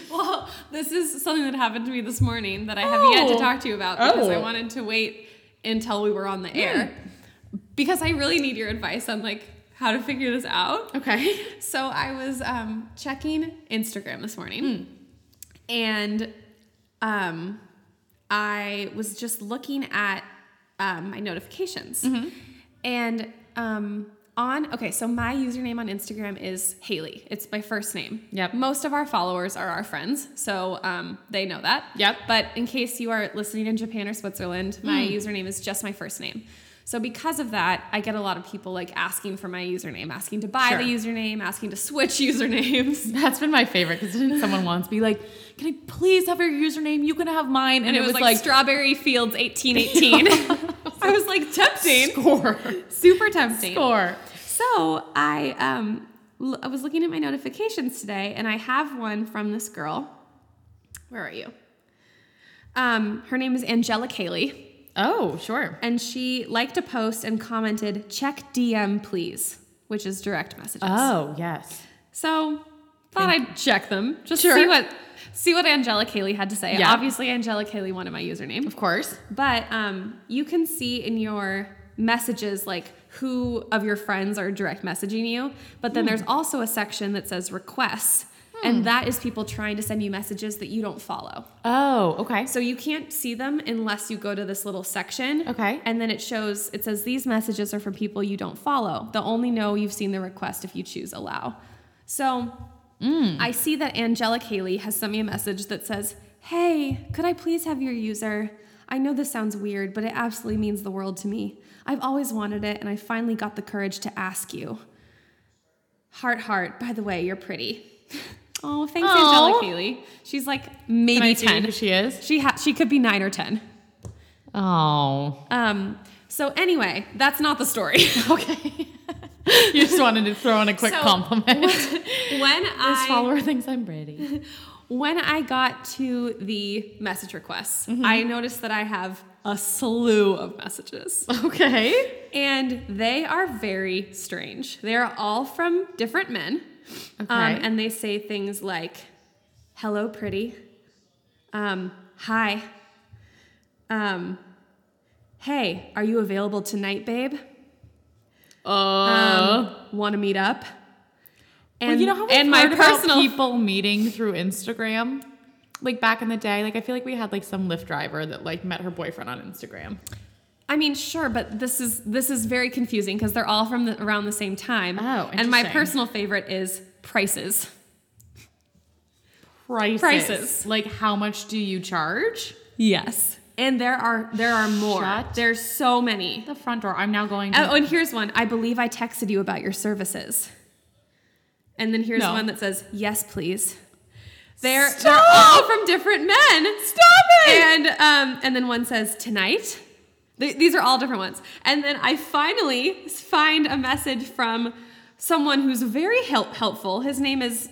Well, this is something that happened to me this morning that I have yet to Oh. talk to you about because I Oh. wanted to wait until we were on the air because I really need your advice on like how to figure this out. Okay. So I was um, checking Instagram this morning, and um, I was just looking at um, my notifications, and um, on okay, so my username on Instagram is Haley. It's my first name. Yep. Most of our followers are our friends, so um, they know that. Yep. But in case you are listening in Japan or Switzerland, my username is just my first name. So because of that, I get a lot of people like asking for my username, asking to buy Sure. the username, asking to switch usernames. That's been my favorite because didn't someone once be like, "Can I please have your username? You can have mine." And, it, was, like, Strawberry Fields 1818. I was like tempting. score, Super tempting. score. So I um l- I was looking at my notifications today and I have one from this girl. Where are you? Um, her name is Angelica Haley. Oh, sure. and she liked a post and commented, check DM please, which is direct messages. Oh, yes. So thought I'd check them. Just Sure. see what see what Angelica Haley had to say. Yeah. Obviously Angelica Haley wanted my username. Of course. But um, you can see in your messages like who of your friends are direct messaging you. But then there's also a section that says requests. And hmm. that is people trying to send you messages that you don't follow. Oh, okay. So you can't see them unless you go to this little section. Okay. And then it shows, it says these messages are from people you don't follow. They'll only know you've seen the request if you choose allow. So hmm. I see that Angelic Haley has sent me a message that says, Hey, could I please have your user? I know this sounds weird, but it absolutely means the world to me. I've always wanted it, and I finally got the courage to ask you. Heart, heart, by the way, you're pretty. Oh, thanks, Aw. Angelic Haley. She's like maybe Can I see 10. who she is? She ha- she could be nine or ten. Oh. Um. So anyway, that's not the story. Okay. you just wanted to throw in a quick So, compliment. when this I follower thinks I'm pretty. when I got to the message requests, Mm-hmm. I noticed that I have a slew of messages, Okay. and they are very strange. They are all from different men, um, and they say things like, "Hello, pretty," um, "Hi," um, "Hey, are you available tonight, babe?" Uh, Um, want to meet up? And, well, you know how and my personal people meeting through Instagram? Like back in the day, like I feel like we had like some Lyft driver that like met her boyfriend on Instagram. I mean, sure, but this is this is very confusing because they're all from the, around the same time. Oh, and my personal favorite is prices. Prices. Prices. Like how much do you charge? Yes, and there are there are more. Shut There's so many. The front door. I'm now going to Oh, and here's one. I believe I texted you about your services. And then here's No. one that says, "Yes, please." They're they're all from different men. Stop it! And um and then one says tonight. Th- these are all different ones. And then I finally find a message from someone who's very help- helpful. His name is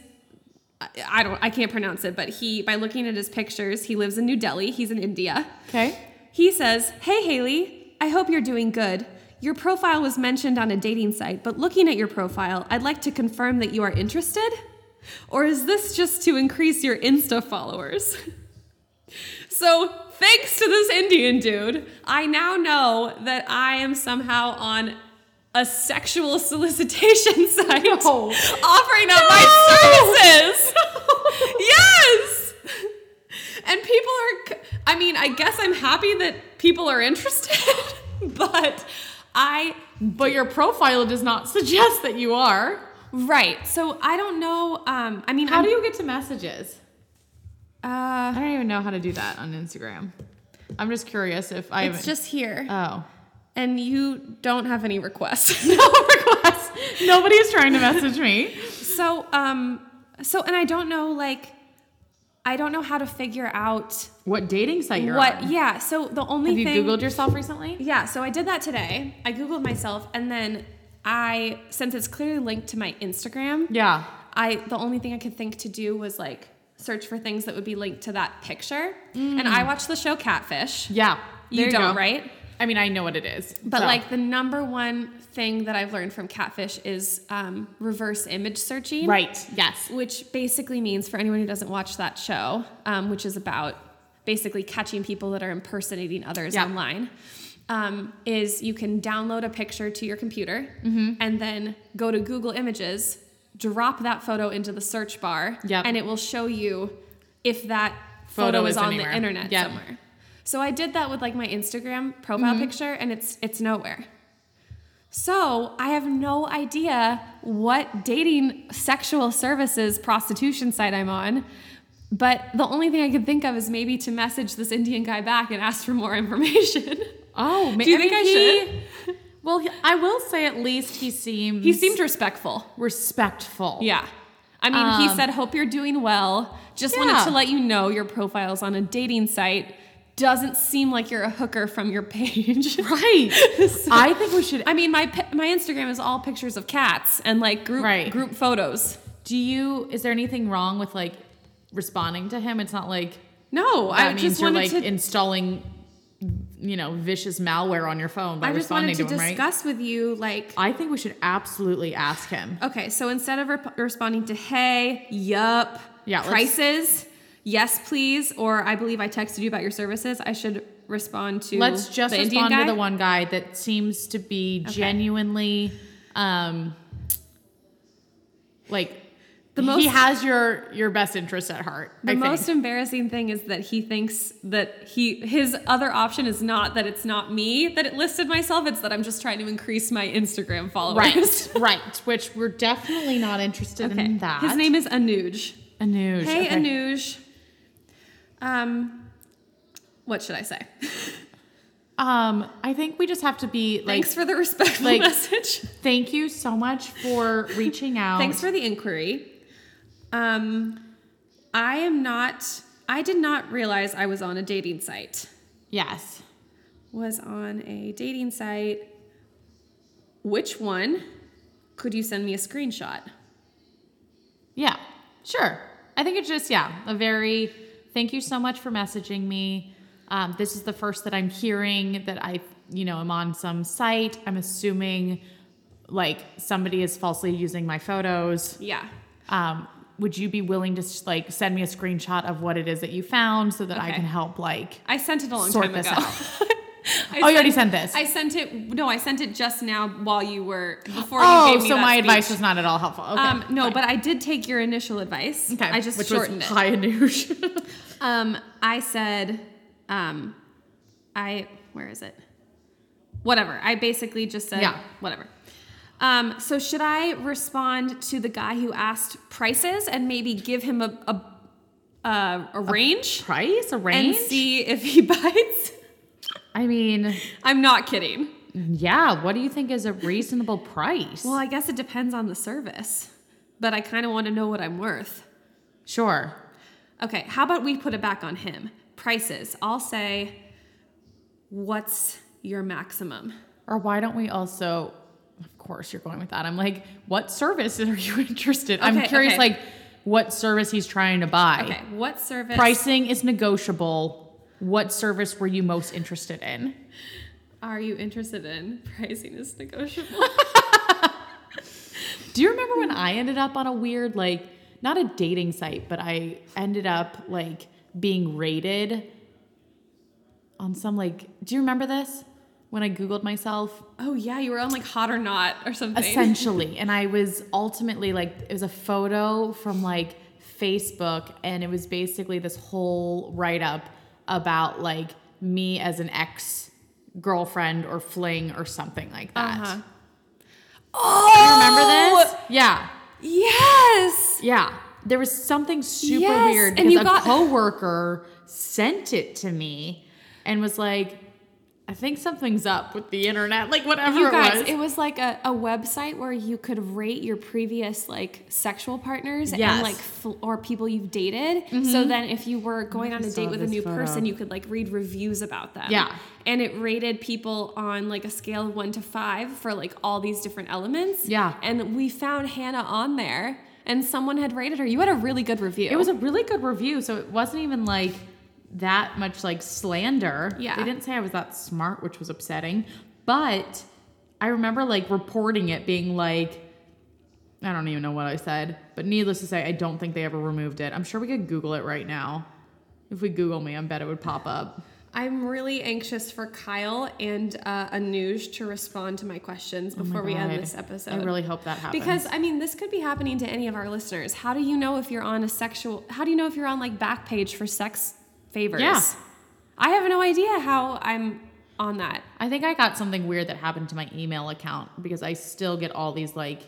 I- I don't I can't pronounce it, but he by looking at his pictures, he lives in New Delhi. He's in India. Okay. He says, Hey, Haley, I hope you're doing good. Your profile was mentioned on a dating site, but looking at your profile, I'd like to confirm that you are interested? Or is this just to increase your Insta followers? so, thanks to this Indian dude, I now know that I am somehow on a sexual solicitation site offering up my services. yes! And people are, I mean, I guess I'm happy that people are interested, but I But your profile does not suggest that you are. right. So I don't know. Um, I mean, How I'm- do you get to messages? Uh, I don't even know how to do that on Instagram. I'm just curious if I it's just here, Oh. and you don't have any requests. No requests. Nobody is trying to message me. so, um, so, and I don't know, like, I don't know how to figure out What dating site you're what. on? Yeah. So the only thing Have you thing. Googled yourself recently? Yeah, so I did that today. I Googled myself and then I since it's clearly linked to my Instagram, Yeah. I the only thing I could think to do was like search for things that would be linked to that picture. And I watched the show Catfish. Yeah. You There don't, go. right? I mean, I know what it is. But so. like the number one thing that I've learned from Catfish is um, reverse image searching. Right. Yes. Which basically means for anyone who doesn't watch that show, um, which is about basically catching people that are impersonating others Yeah. online, um, is you can download a picture to your computer Mm-hmm. and then go to Google Images, drop that photo into the search bar, Yep. and it will show you if that photo, Photo is, is on anywhere. the internet Yep. somewhere. So I did that with like my Instagram profile Mm-hmm. picture, and it's it's nowhere. So I have no idea what dating sexual services prostitution site I'm on. But the only thing I could think of is maybe to message this Indian guy back and ask for more information. Oh, Do you think I should? Well, he- I will say at least he seems He seemed respectful. respectful. Yeah. I mean, he Um, said, Hope you're doing well. Just Yeah. wanted to let you know your profile's on a dating site. Doesn't seem like you're a hooker from your page. Right. I think we should. I mean, my my Instagram is all pictures of cats and like group Right. group photos. Do you? Is there anything wrong with like responding to him? It's not like No, I just you're wanted like to. installing, you know, vicious malware on your phone by I just wanted responding to to, him, right? discuss with you, like, I think we should absolutely ask him. okay, so instead of rep- responding to "Hey, yup," Yeah, prices, yes, please, or I believe I texted you about your services, I should respond to. Let's just respond to the one guy that seems to be genuinely, um, like The most, he has your your best interest at heart. The most embarrassing thing is that he thinks that he his other option is not that it's not me that it listed myself. It's that I'm just trying to increase my Instagram followers. right, right, which we're definitely not interested okay. in that. His name is Anuj. Anuj. Hey, okay. Anuj. Um, what should I say? Um, I think we just have to be like, Thanks for the respectful like- message. thank you so much for reaching out. Thanks for the inquiry. Um, I am not. I did not realize I was on a dating site. yes. Was on a dating site. Which one? Could you send me a screenshot? Yeah, sure. I think it's just, yeah, a very thank you so much for messaging me. Um, this is the first that I'm hearing that I, you know, I'm on some site. I'm assuming like somebody is falsely using my photos. Yeah. Um, would you be willing to like send me a screenshot of what it is that you found so that I can help like I sent it a long Sort time this ago. out. I Oh, you already sent this? I sent it. No, I sent it just now while you were before Oh, you gave me so my speech. advice was not at all helpful. Okay. Um, no, fine. but I did take your initial advice. okay. I just Which shortened was it. Hi, Anuj. Um, I said, um, I where is it? Whatever. I basically just said Yeah. whatever. Um, so should I respond to the guy who asked prices and maybe give him a a, a, a range Price a range. and see if he bites? I mean, I'm not kidding. yeah. What do you think is a reasonable price? Well, I guess it depends on the service, but I kind of want to know what I'm worth. sure. Okay, how about we put it back on him? Prices. I'll say, what's your maximum? Or why don't we also? Of course, you're going with that. I'm like, what service are you interested? In? I'm curious, okay. like, what service he's trying to buy. Okay, what service? Pricing is negotiable. What service were you most interested in? are you interested in? Pricing is negotiable. Do you remember when I ended up on a weird, like, not a dating site, but I ended up like being rated on some like. Do you remember this? When I Googled myself, oh yeah, you were on like Hot or Not or something. essentially, and I was ultimately like, it was a photo from like Facebook, and it was basically this whole write up about like me as an ex girlfriend or fling or something like that. Uh-huh. You remember this? Yeah. Yes. Yeah. There was something super Yes, weird and because you a got- coworker sent it to me and was like, I think something's up with the internet, like whatever You it guys, was. it was like a, a website where you could rate your previous like sexual partners Yes. Mm-hmm. and like fl- or people you've dated. So then if you were going on a date with a new photo. person, you could like read reviews about them. Yeah. And it rated people on like a scale of 1 to 5 for like all these different elements. Yeah. And we found Hannah on there and someone had rated her. You had a really good review. It was a really good review, so it wasn't even like that much like slander. Yeah. They didn't say I was that smart, which was upsetting. But I remember like reporting it being like, I don't even know what I said, but needless to say, I don't think they ever removed it. I'm sure we could Google it right now. If we Google me, I bet it would pop up. I'm really anxious for Kyle and uh, Anuj to respond to my questions before we end Oh this episode. I really hope that happens. Because I mean, this could be happening to any of our listeners. How do you know if you're on a sexual? How do you know if you're on like Backpage for sex favors? Yeah. I have no idea how I'm on that. I think I got something weird that happened to my email account because I still get all these like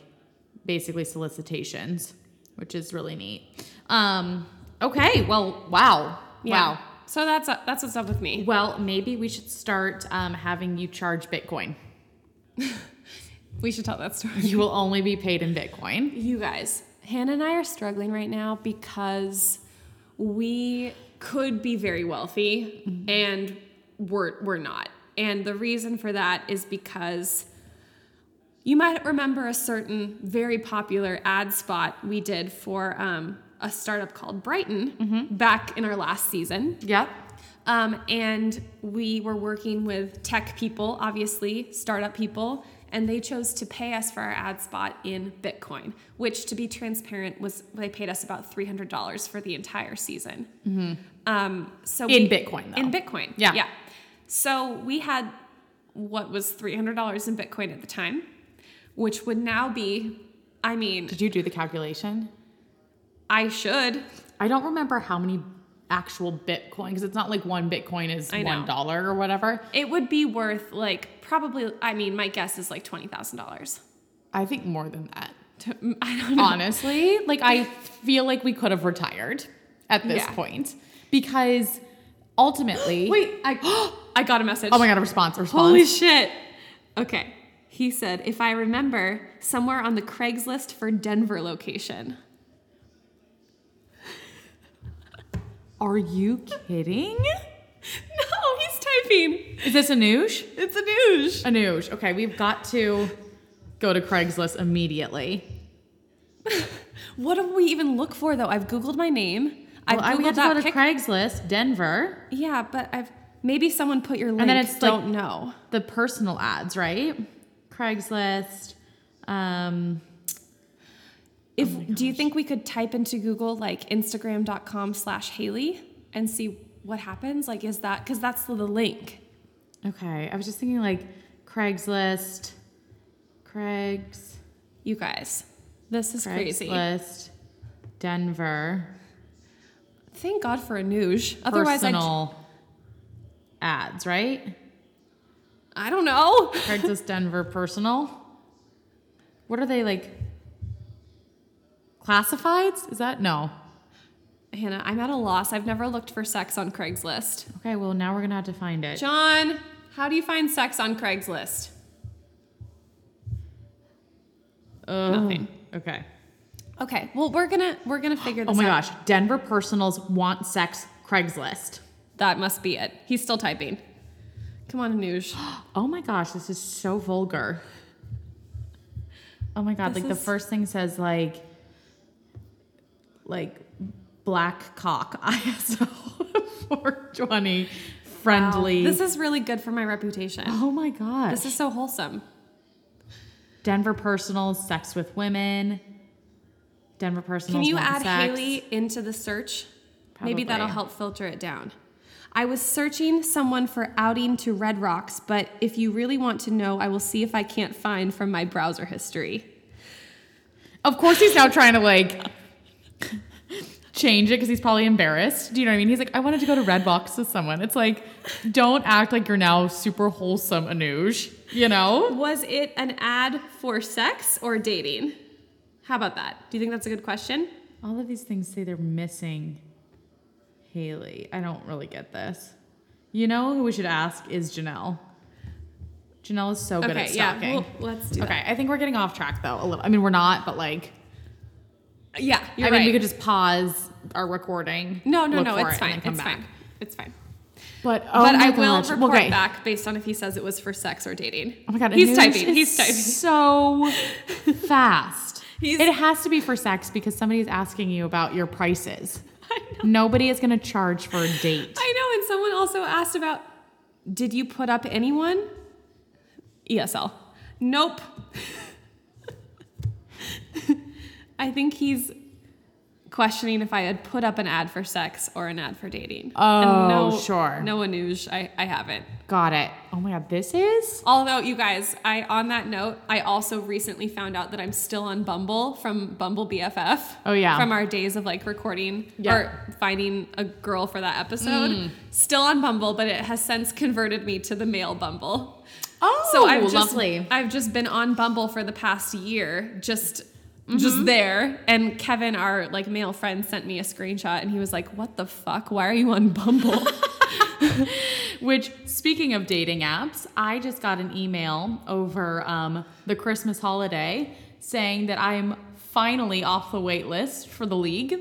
basically solicitations, which is really neat. Um, okay, well, wow. Wow. So that's uh, that's what's up with me. Well, maybe we should start um, having you charge Bitcoin. We should tell that story. You will only be paid in Bitcoin. You guys, Hannah and I are struggling right now because we could be very wealthy and we're, we're not. And the reason for that is because you might remember a certain very popular ad spot we did for um, a startup called Brighton back in our last season. Yep. Um, and we were working with tech people, obviously, startup people, and they chose to pay us for our ad spot in Bitcoin, which, to be transparent, was they paid us about three hundred dollars for the entire season. Um, so In we- Bitcoin, though. In Bitcoin, Yeah. yeah. So we had what was three hundred dollars in Bitcoin at the time, which would now be, I mean, Did you do the calculation? I should. I don't remember how many actual Bitcoin because it's not like one Bitcoin is one dollar or whatever. It would be worth like probably. I mean, my guess is like twenty thousand dollars. I think more than that. I don't know. Honestly, like I feel like we could have retired at this Yeah. point because ultimately. Wait, I I got a message. Oh my god, a response, a response. Holy shit. Okay. He said, if I remember, somewhere on the Craigslist for Denver location. Are you kidding? No, he's typing. Is this Anuj? It's a news. Anuj. Okay, we've got to go to Craigslist immediately. What do we even look for though? I've Googled my name. I've Well, I- Googled have to go to Craigslist, Denver. Yeah, but I've maybe someone put your link. then it's don't know. The personal ads, right? Craigslist. Um, If Oh do you think we could type into Google like Instagram.com slash Haley and see what happens? Like is that because that's the, link. okay, I was just thinking like Craigslist, Craigs, You guys. This is crazy. Craigslist, Denver. Thank God for Anuj. Otherwise, personal ads, right? I don't know. Craigslist Denver personal. What are they like? Classifieds? Is that no? Hannah, I'm at a loss. I've never looked for sex on Craigslist. Okay, well now we're gonna have to find it. John, how do you find sex on Craigslist? Ugh. Nothing. Okay. Okay, well we're gonna we're gonna figure this. out. Oh my out. gosh, Denver personals want sex Craigslist. That must be it. He's still typing. Come on, Anuj. Oh my gosh, this is so vulgar. Oh my god, This like the first thing says like like black cock ISO 420 friendly. This is really good for my reputation. oh my god. This is so wholesome. Denver personals, sex with women. Denver personals. Can you add sex. Haley into the search? Maybe that'll help filter it down. I was searching someone for outing to Red Rocks, but if you really want to know, I will see if I can't find from my browser history. Of course, he's now trying to like change it because he's probably embarrassed. Do you know what I mean? He's like, I wanted to go to Red Rocks with someone. It's like, don't act like you're now super wholesome, Anuj. You know? Was it an ad for sex or dating? How about that? Do you think that's a good question? All of these things say they're missing Haley. I don't really get this. You know who we should ask is Janelle. Janelle is so good okay, at yeah. stalking. Well, let's do okay, I think we're getting off track though a little. I mean, we're not, but like, that. Yeah, you're I mean, right. we could just pause our recording. no, no, no. It's it, fine. come It's back. fine. It's fine. But oh but my I will gosh. report okay. back based on if he says it was for sex or dating. Oh my god, he's typing. He's typing. so fast. He's- it has to be for sex because somebody's asking you about your prices. Nobody is going to charge for a date. I know. And someone also asked about, did you put up anyone? ESL. Nope. I think he's questioning if I had put up an ad for sex or an ad for dating. Oh, no, sure. No Anuj, I, I haven't. Got it. Oh my god, this is Although, you guys, I on that note, I also recently found out that I'm still on Bumble from Bumble BFF. Oh, yeah. From our days of like recording Yeah. or finding a girl for that episode. Mm. Still on Bumble, but it has since converted me to the male Bumble. Oh, So I've just, lovely. I've just been on Bumble for the past year, just Mm-hmm. just there. And Kevin, our like male friend, sent me a screenshot, and he was like, "What the fuck? Why are you on Bumble?" Which, speaking of dating apps, I just got an email over um, the Christmas holiday saying that I'm finally off the wait list for the league.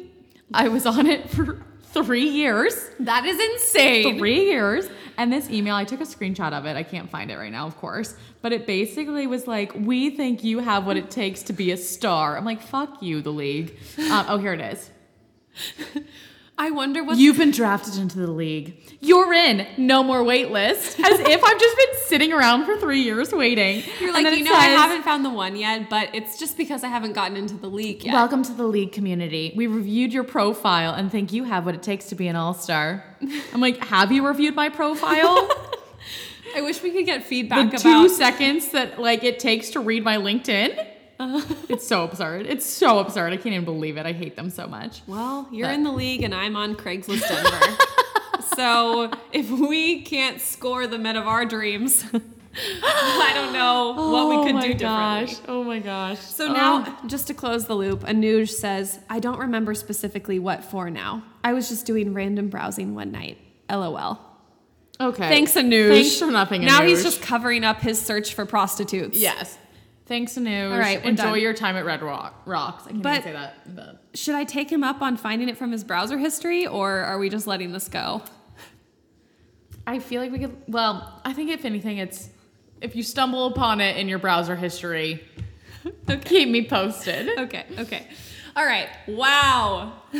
I was on it for three years. that is insane. Three years. And this email, I took a screenshot of it. I can't find it right now, of course. But it basically was like, We think you have what it takes to be a star. I'm like, Fuck you, the league. Um, oh, here it is. I wonder what You've been drafted into the league. You're in. No more wait list. As if I've just been sitting around for three years waiting. You're like, you know, I haven't found the one yet, but it's just because I haven't gotten into the league yet. Welcome to the league community. We reviewed your profile and think you have what it takes to be an all star. I'm like, Have you reviewed my profile? I wish we could get the feedback two seconds that like it takes to read my LinkedIn. Uh-huh. It's so absurd. It's so absurd. I can't even believe it. I hate them so much. well, you're But- in the league and I'm on Craigslist Denver. so if we can't score the men of our dreams, I don't know what we oh could do differently. Oh my gosh. So now, um, just to close the loop, Anuj says, I don't remember specifically what for now. I was just doing random browsing one night. LOL. okay. Thanks, Anuj. Thanks for nothing. Anuj. Now he's just covering up his search for prostitutes. Yes. Thanks, Anuj. All right, we're Enjoy done. your time at Red Rock Rocks. I can't But- even say that. but- Should I take him up on finding it from his browser history, or are we just letting this go? I feel like we could. Well, I think if anything, it's if you stumble upon it in your browser history, keep me posted. Okay, okay. All right. Wow.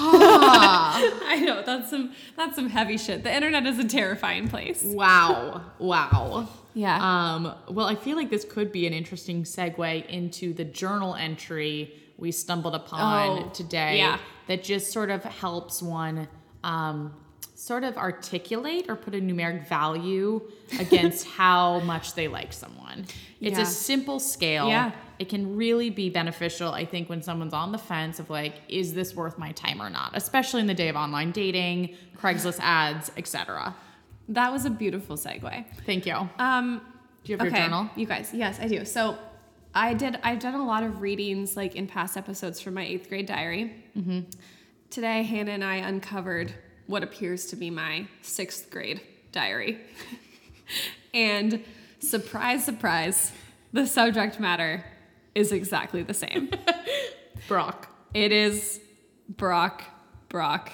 I know that's some that's some heavy shit. The internet is a terrifying place. Wow. Wow. Yeah. Um, well, I feel like this could be an interesting segue into the journal entry we stumbled upon Oh, today yeah. that just sort of helps one um, sort of articulate or put a numeric value against how much they like someone. It's Yeah. a simple scale. Yeah. It can really be beneficial, I think, when someone's on the fence of like, is this worth my time or not? Especially in the day of online dating, Craigslist ads, etc. That was a beautiful segue. Thank you. Um, Do you have your journal? You guys, yes, I do. So I did. I've done a lot of readings, like in past episodes from my eighth grade diary. Mm-hmm. Today, Hannah and I uncovered what appears to be my sixth grade diary, and surprise, surprise, the subject matter is exactly the same. Brock. It is Brock, Brock,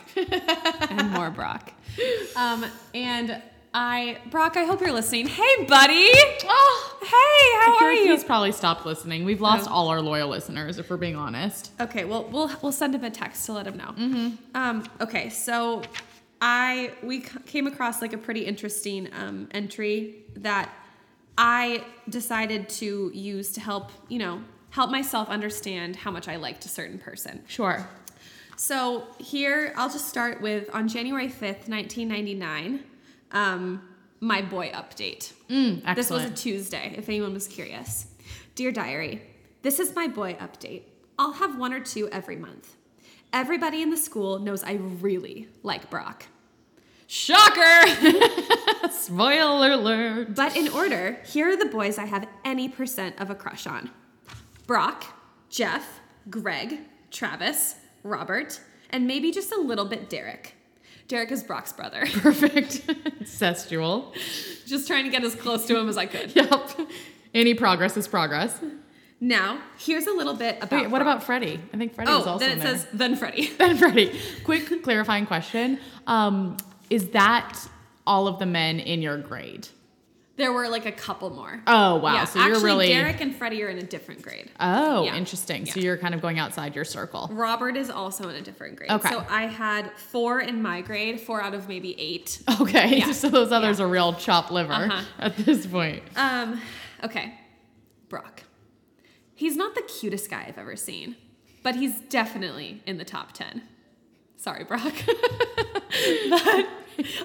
and more Brock. Um, and I, Brock, I hope you're listening. Hey, buddy. Oh, Hey, how are like you? he's probably stopped listening. We've lost Oh. all our loyal listeners, if we're being honest. Okay, well, we'll we'll send him a text to let him know. Um, okay, so I we came across like a pretty interesting um, entry that I decided to use to help you know help myself understand how much I liked a certain person. Sure. So here, I'll just start with on January 5th, 1999, um, my boy update. Mm, This was a. Tuesday, if anyone was curious. Dear Diary, this is my boy update. I'll have one or two every month. Everybody in the school knows I really like Brock. Shocker! Spoiler alert. But in order, here are the boys I have any percent of a crush on Brock, Jeff, Greg, Travis, Robert, and maybe just a little bit Derek. Derek is Brock's brother. Perfect. Incestual. just trying to get as close to him as I could. Yep. Any progress is progress. Now, here's a little bit about. Wait, what Brock. about Freddie? I think Freddie was Oh, also then it there. says then Freddie. Then Freddie. Quick clarifying question. Um, is that all of the men in your grade? There were like a couple more. Oh wow. Yeah, so you're actually, really Derek and Freddie are in a different grade. Oh, Yeah. interesting. So you're kind of going outside your circle. Robert is also in a different grade. Okay. So I had four in my grade, four out of maybe eight. Okay. Yeah. So those others Yeah. are real chopped liver Uh-huh. at this point. Um, okay. Brock. He's not the cutest guy I've ever seen, but he's definitely in the top 10. Sorry, Brock. but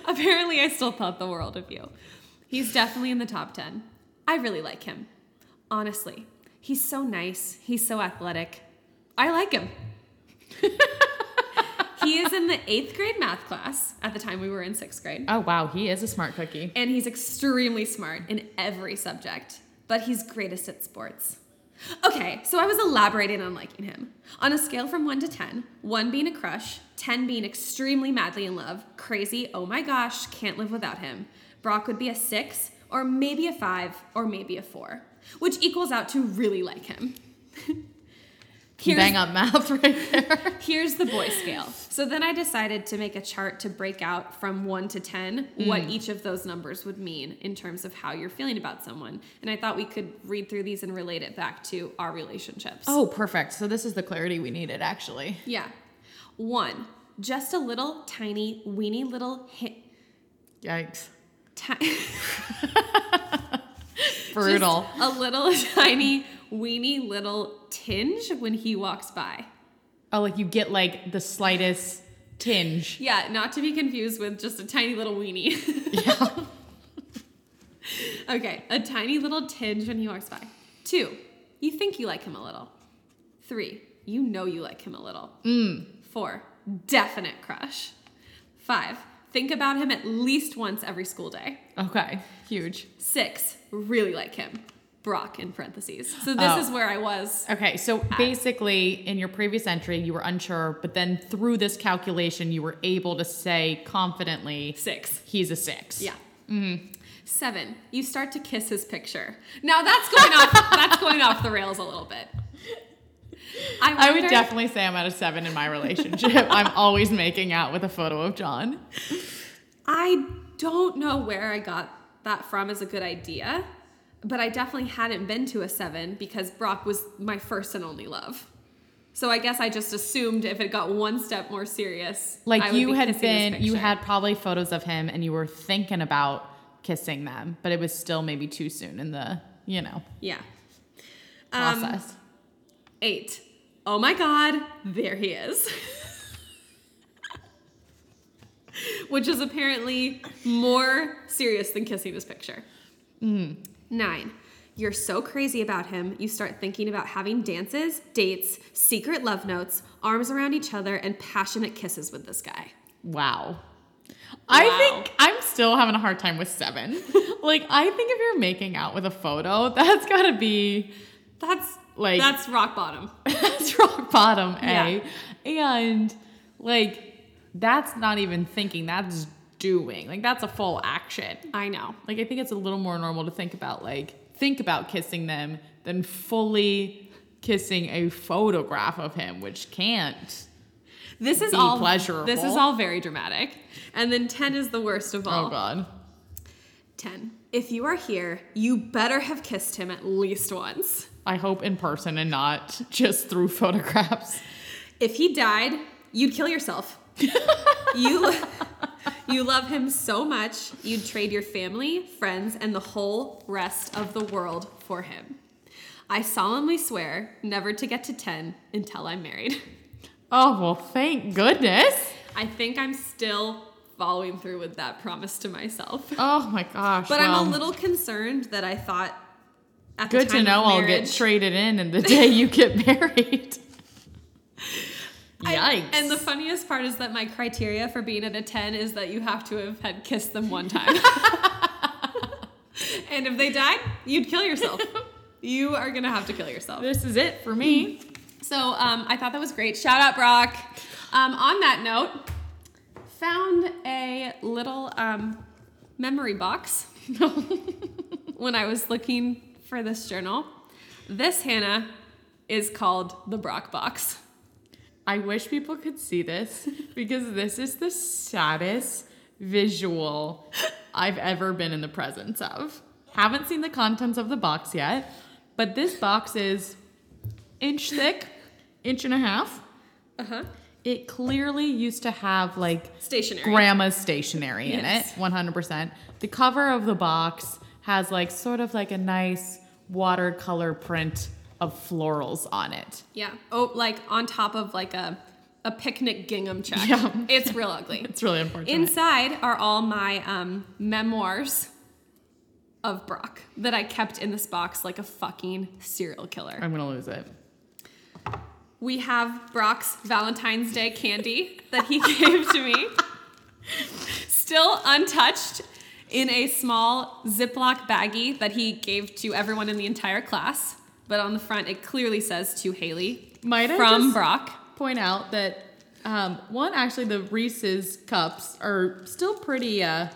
apparently I still thought the world of you. He's definitely in the top 10. I really like him. Honestly, he's so nice. He's so athletic. I like him. he is in the eighth grade math class at the time we were in sixth grade. Oh wow, he is a smart cookie. And he's extremely smart in every subject, but he's greatest at sports. Okay, so I was elaborating on liking him. On a scale from 1 to 10, 1 being a crush, 10 being extremely madly in love, crazy, oh my gosh, can't live without him, Brock would be a 6, or maybe a 5, or maybe a 4, which equals out to really like him. Here's- Bang up math right there. Here's the boy scale. So then I decided to make a chart to break out from 1 to 10 what Mm. each of those numbers would mean in terms of how you're feeling about someone. And I thought we could read through these and relate it back to our relationships. Oh, perfect. So this is the clarity we needed actually. Yeah. 1. Just a little tiny weeny little hit Yikes. Ti- Brutal. Just a little tiny weeny little tinge when he walks by. oh, like you get like the slightest tinge. Yeah, not to be confused with just a tiny little weenie. Yeah. Okay, a tiny little tinge when he walks by. Two, you think you like him a little. Three, you know you like him a little. Mm. Four, definite crush. Five, think about him at least once every school day. Okay. Huge. Six, really like him. Brock in parentheses. So this Oh. is where I was. Okay, so basically, in your previous entry, you were unsure, but then through this calculation, you were able to say confidently, Six. he's a six. Yeah. Mm-hmm. Seven, you start to kiss his picture. Now that's going off. that's going off the rails a little bit. I, I would definitely say I'm at a seven in my relationship. I'm always making out with a photo of John. I don't know where I got that from as a good idea, but I definitely hadn't been to a seven because Brock was my first and only love. So I guess I just assumed if it got one step more serious, I Like you be had been, you had probably photos of him and you were thinking about kissing them, but it was still maybe too soon in the, you know, yeah. Um, process. Eight. Oh my God, there he is. Which is apparently more serious than kissing his picture. Nine. You're so crazy about him, you start thinking about having dances, dates, secret love notes, arms around each other, and passionate kisses with this guy. Wow. I think I'm still having a hard time with seven. like, I think if you're making out with a photo, that's gotta be That's Like- that's rock bottom. that's rock bottom, eh? A. And like that's not even thinking, that's doing. Like that's a full action. I know. Like I think it's a little more normal to think about like think about kissing them than fully kissing a photograph of him, which can't. This is Be all pleasurable. This is all very dramatic. And then 10 is the worst of all. Oh god. 10. If you are here, you better have kissed him at least once. I hope in person and not just through photographs. If he died, you'd kill yourself. you you love him so much, you'd trade your family, friends, and the whole rest of the world for him. I solemnly swear never to get to 10 until I'm married. Oh well, thank goodness. I think I'm still following through with that promise to myself. Oh my gosh. But well, I'm a little concerned that I thought at good to know I'll get traded in and the day you get married. I- Yikes. and the funniest part is that my criteria for being at a 10 is that you have to have had kissed them one time. and if they died, you'd kill yourself. You are gonna have to kill yourself. this is it for me. So um, I thought that was great. Shout out Brock. Um, on that note, found a little um, memory box when I was looking for this journal. This Hannah is called the Brock box. I wish people could see this because this is the saddest visual I've ever been in the presence of. Haven't seen the contents of the box yet, but this box is inch thick, inch and a half. Uh huh. It clearly used to have like Stationary. grandma's stationery in Yes. it, 100%. The cover of the box has like sort of like a nice watercolor print of florals on it. Yeah. Oh, like on top of like a a picnic gingham check. Yeah. It's real ugly. It's really unfortunate. Inside are all my um, memoirs of Brock that I kept in this box like a fucking serial killer. I'm gonna lose it. We have Brock's Valentine's Day candy that he gave to me, still untouched in a small Ziploc baggie that he gave to everyone in the entire class. But on the front, it clearly says to Haley Might from Brock. point out that um, one actually the Reese's cups are still pretty uh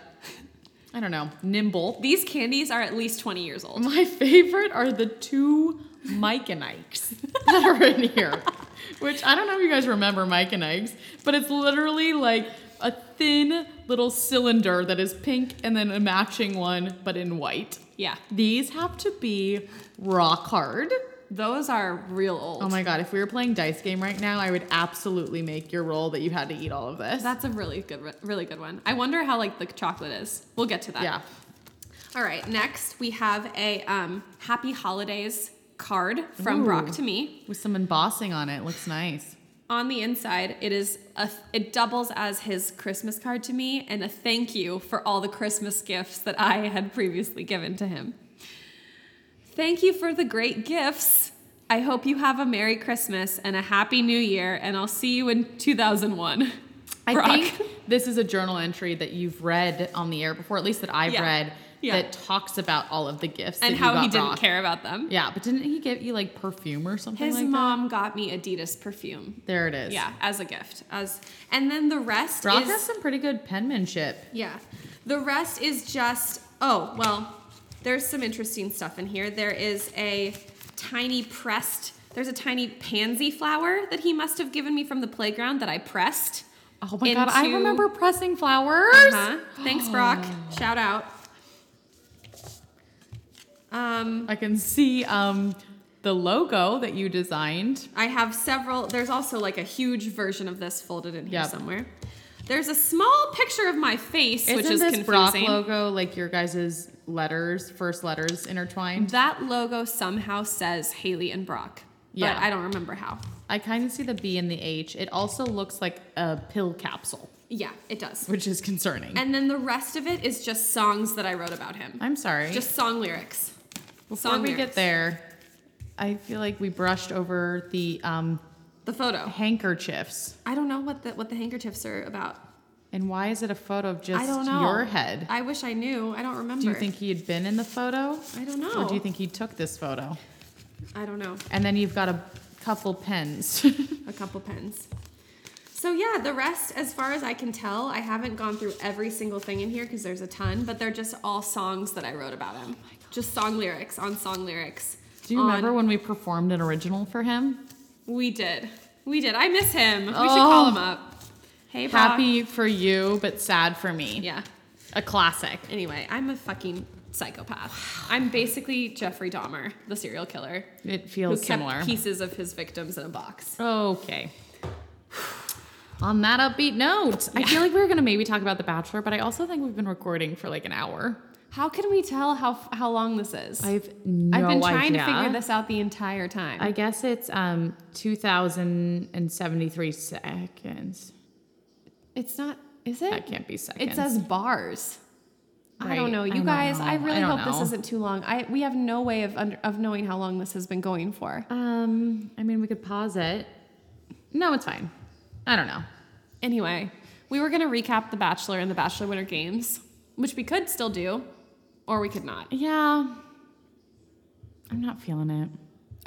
I don't know nimble. These candies are at least 20 years old. My favorite are the two Mike and Ike's that are in here, which I don't know if you guys remember Mike and Ike's, but it's literally like a thin little cylinder that is pink and then a matching one but in white. Yeah. These have to be rock hard. Those are real old. Oh my god, if we were playing dice game right now, I would absolutely make your roll that you had to eat all of this. That's a really good, really good one. I wonder how like the chocolate is. We'll get to that. yeah. All right. Next, we have a um, Happy Holidays card from Brock to me. With some embossing on it. Looks nice. On the inside, it is a, it doubles as his Christmas card to me and a thank you for all the Christmas gifts that I had previously given to him. Thank you for the great gifts. I hope you have a Merry Christmas and a Happy New Year, and I'll see you in 2001. I Brock. think this is a journal entry that you've read on the air before, at least that I've Yeah. read, Yeah. that talks about all of the gifts and that how he didn't Brock. care about them. Yeah, but didn't he give you like perfume or something His like mom got me Adidas perfume. There it is. Yeah, as a gift. As and then the rest Brock is has some pretty good penmanship. yeah. The rest is just oh well. There's some interesting stuff in here. There is a tiny pressed. There's a tiny pansy flower that he must have given me from the playground that I pressed. Oh my god, I remember pressing flowers. Uh-huh. Thanks, Brock. Shout out. Um, I can see um the logo that you designed. I have several. There's also like a huge version of this folded in here Yep. somewhere. There's a small picture of my face, which Isn't is this Brock logo like your guys's letters, first letters intertwined? That logo somehow says Haley and Brock. Yeah. But I don't remember how. I kind of see the B and the H. It also looks like a pill capsule, Yeah, it does. which is concerning. And then the rest of it is just songs that I wrote about him. I'm sorry. Just song lyrics. Before we lyrics. get there, I feel like we brushed over the um, The photo. handkerchiefs. I don't know what the what the handkerchiefs are about. And why is it a photo of just I don't know. your head? I wish I knew. I don't remember. do you think he had been in the photo? I don't know. Or do you think he took this photo? I don't know. And then you've got a couple pens. A couple pens. So yeah, the rest, as far as I can tell, I haven't gone through every single thing in here because there's a ton, but they're just all songs that I wrote about him. Just song lyrics on song lyrics. do you on- remember when we performed an original for him? We did. We did. I miss him. We should Oh. call him up. Hey, Brock. Happy for you, but sad for me. Yeah. A classic. Anyway, I'm a fucking psychopath. I'm basically Jeffrey Dahmer, the serial killer, It feels who feels kept pieces of his victims in a box. Okay. On that upbeat note, I feel like we were gonna maybe talk about The Bachelor, but I also think we've been recording for like an hour. How can we tell how how long this is? I've no I've been trying idea. to figure this out the entire time. I guess it's um 2073 seconds. it's not. Is it? That can't be seconds. It says bars. I don't know. I You don't guys, know. I I really don't hope this isn't too long. I we have no way of under, of knowing how long this has been going for. Um, I mean, we could pause it. No, it's fine. I don't know. Anyway, we were gonna recap The Bachelor and The Bachelor Winter Games, which we could still do, or we could not. Yeah. I'm not feeling it.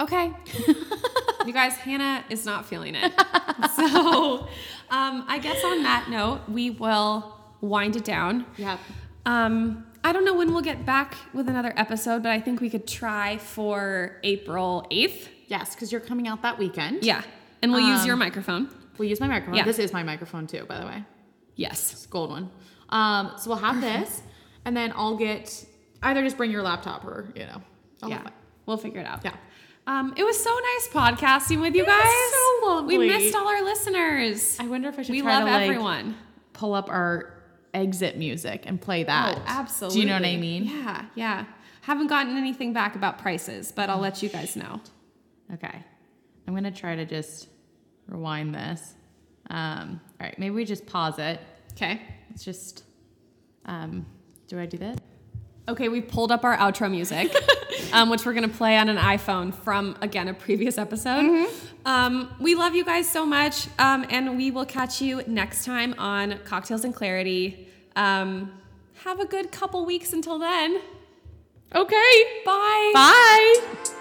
Okay. you guys, Hannah is not feeling it. so, um, I guess on that note, we will wind it down. Yeah. Um, I don't know when we'll get back with another episode, but I think we could try for April 8th. Yes, because you're coming out that weekend. Yeah. And we'll use Um, your microphone. We'll use my microphone. Yeah. This is my microphone too, by the way. Yes. It's a gold one. Um, so we'll have this, and then I'll get either just bring your laptop or you know. I'll yeah. We'll figure it out. Yeah. Um, it was so nice podcasting with you It guys. so lovely. We missed all our listeners. I wonder if I should we try love to like everyone. pull up our exit music and play that. Oh, absolutely. Do you know what I mean? Yeah, yeah. Haven't gotten anything back about prices, but I'll let you guys know. Okay. I'm gonna try to just rewind this. Um, all right, maybe we just pause it. Okay. Let's just. Um, do I do that? Okay, we've pulled up our outro music, um, which we're gonna play on an iPhone from again a previous episode. Mm-hmm. Um, we love you guys so much, um, and we will catch you next time on Cocktails and Clarity. Um, have a good couple weeks until then. Okay. Bye. Bye.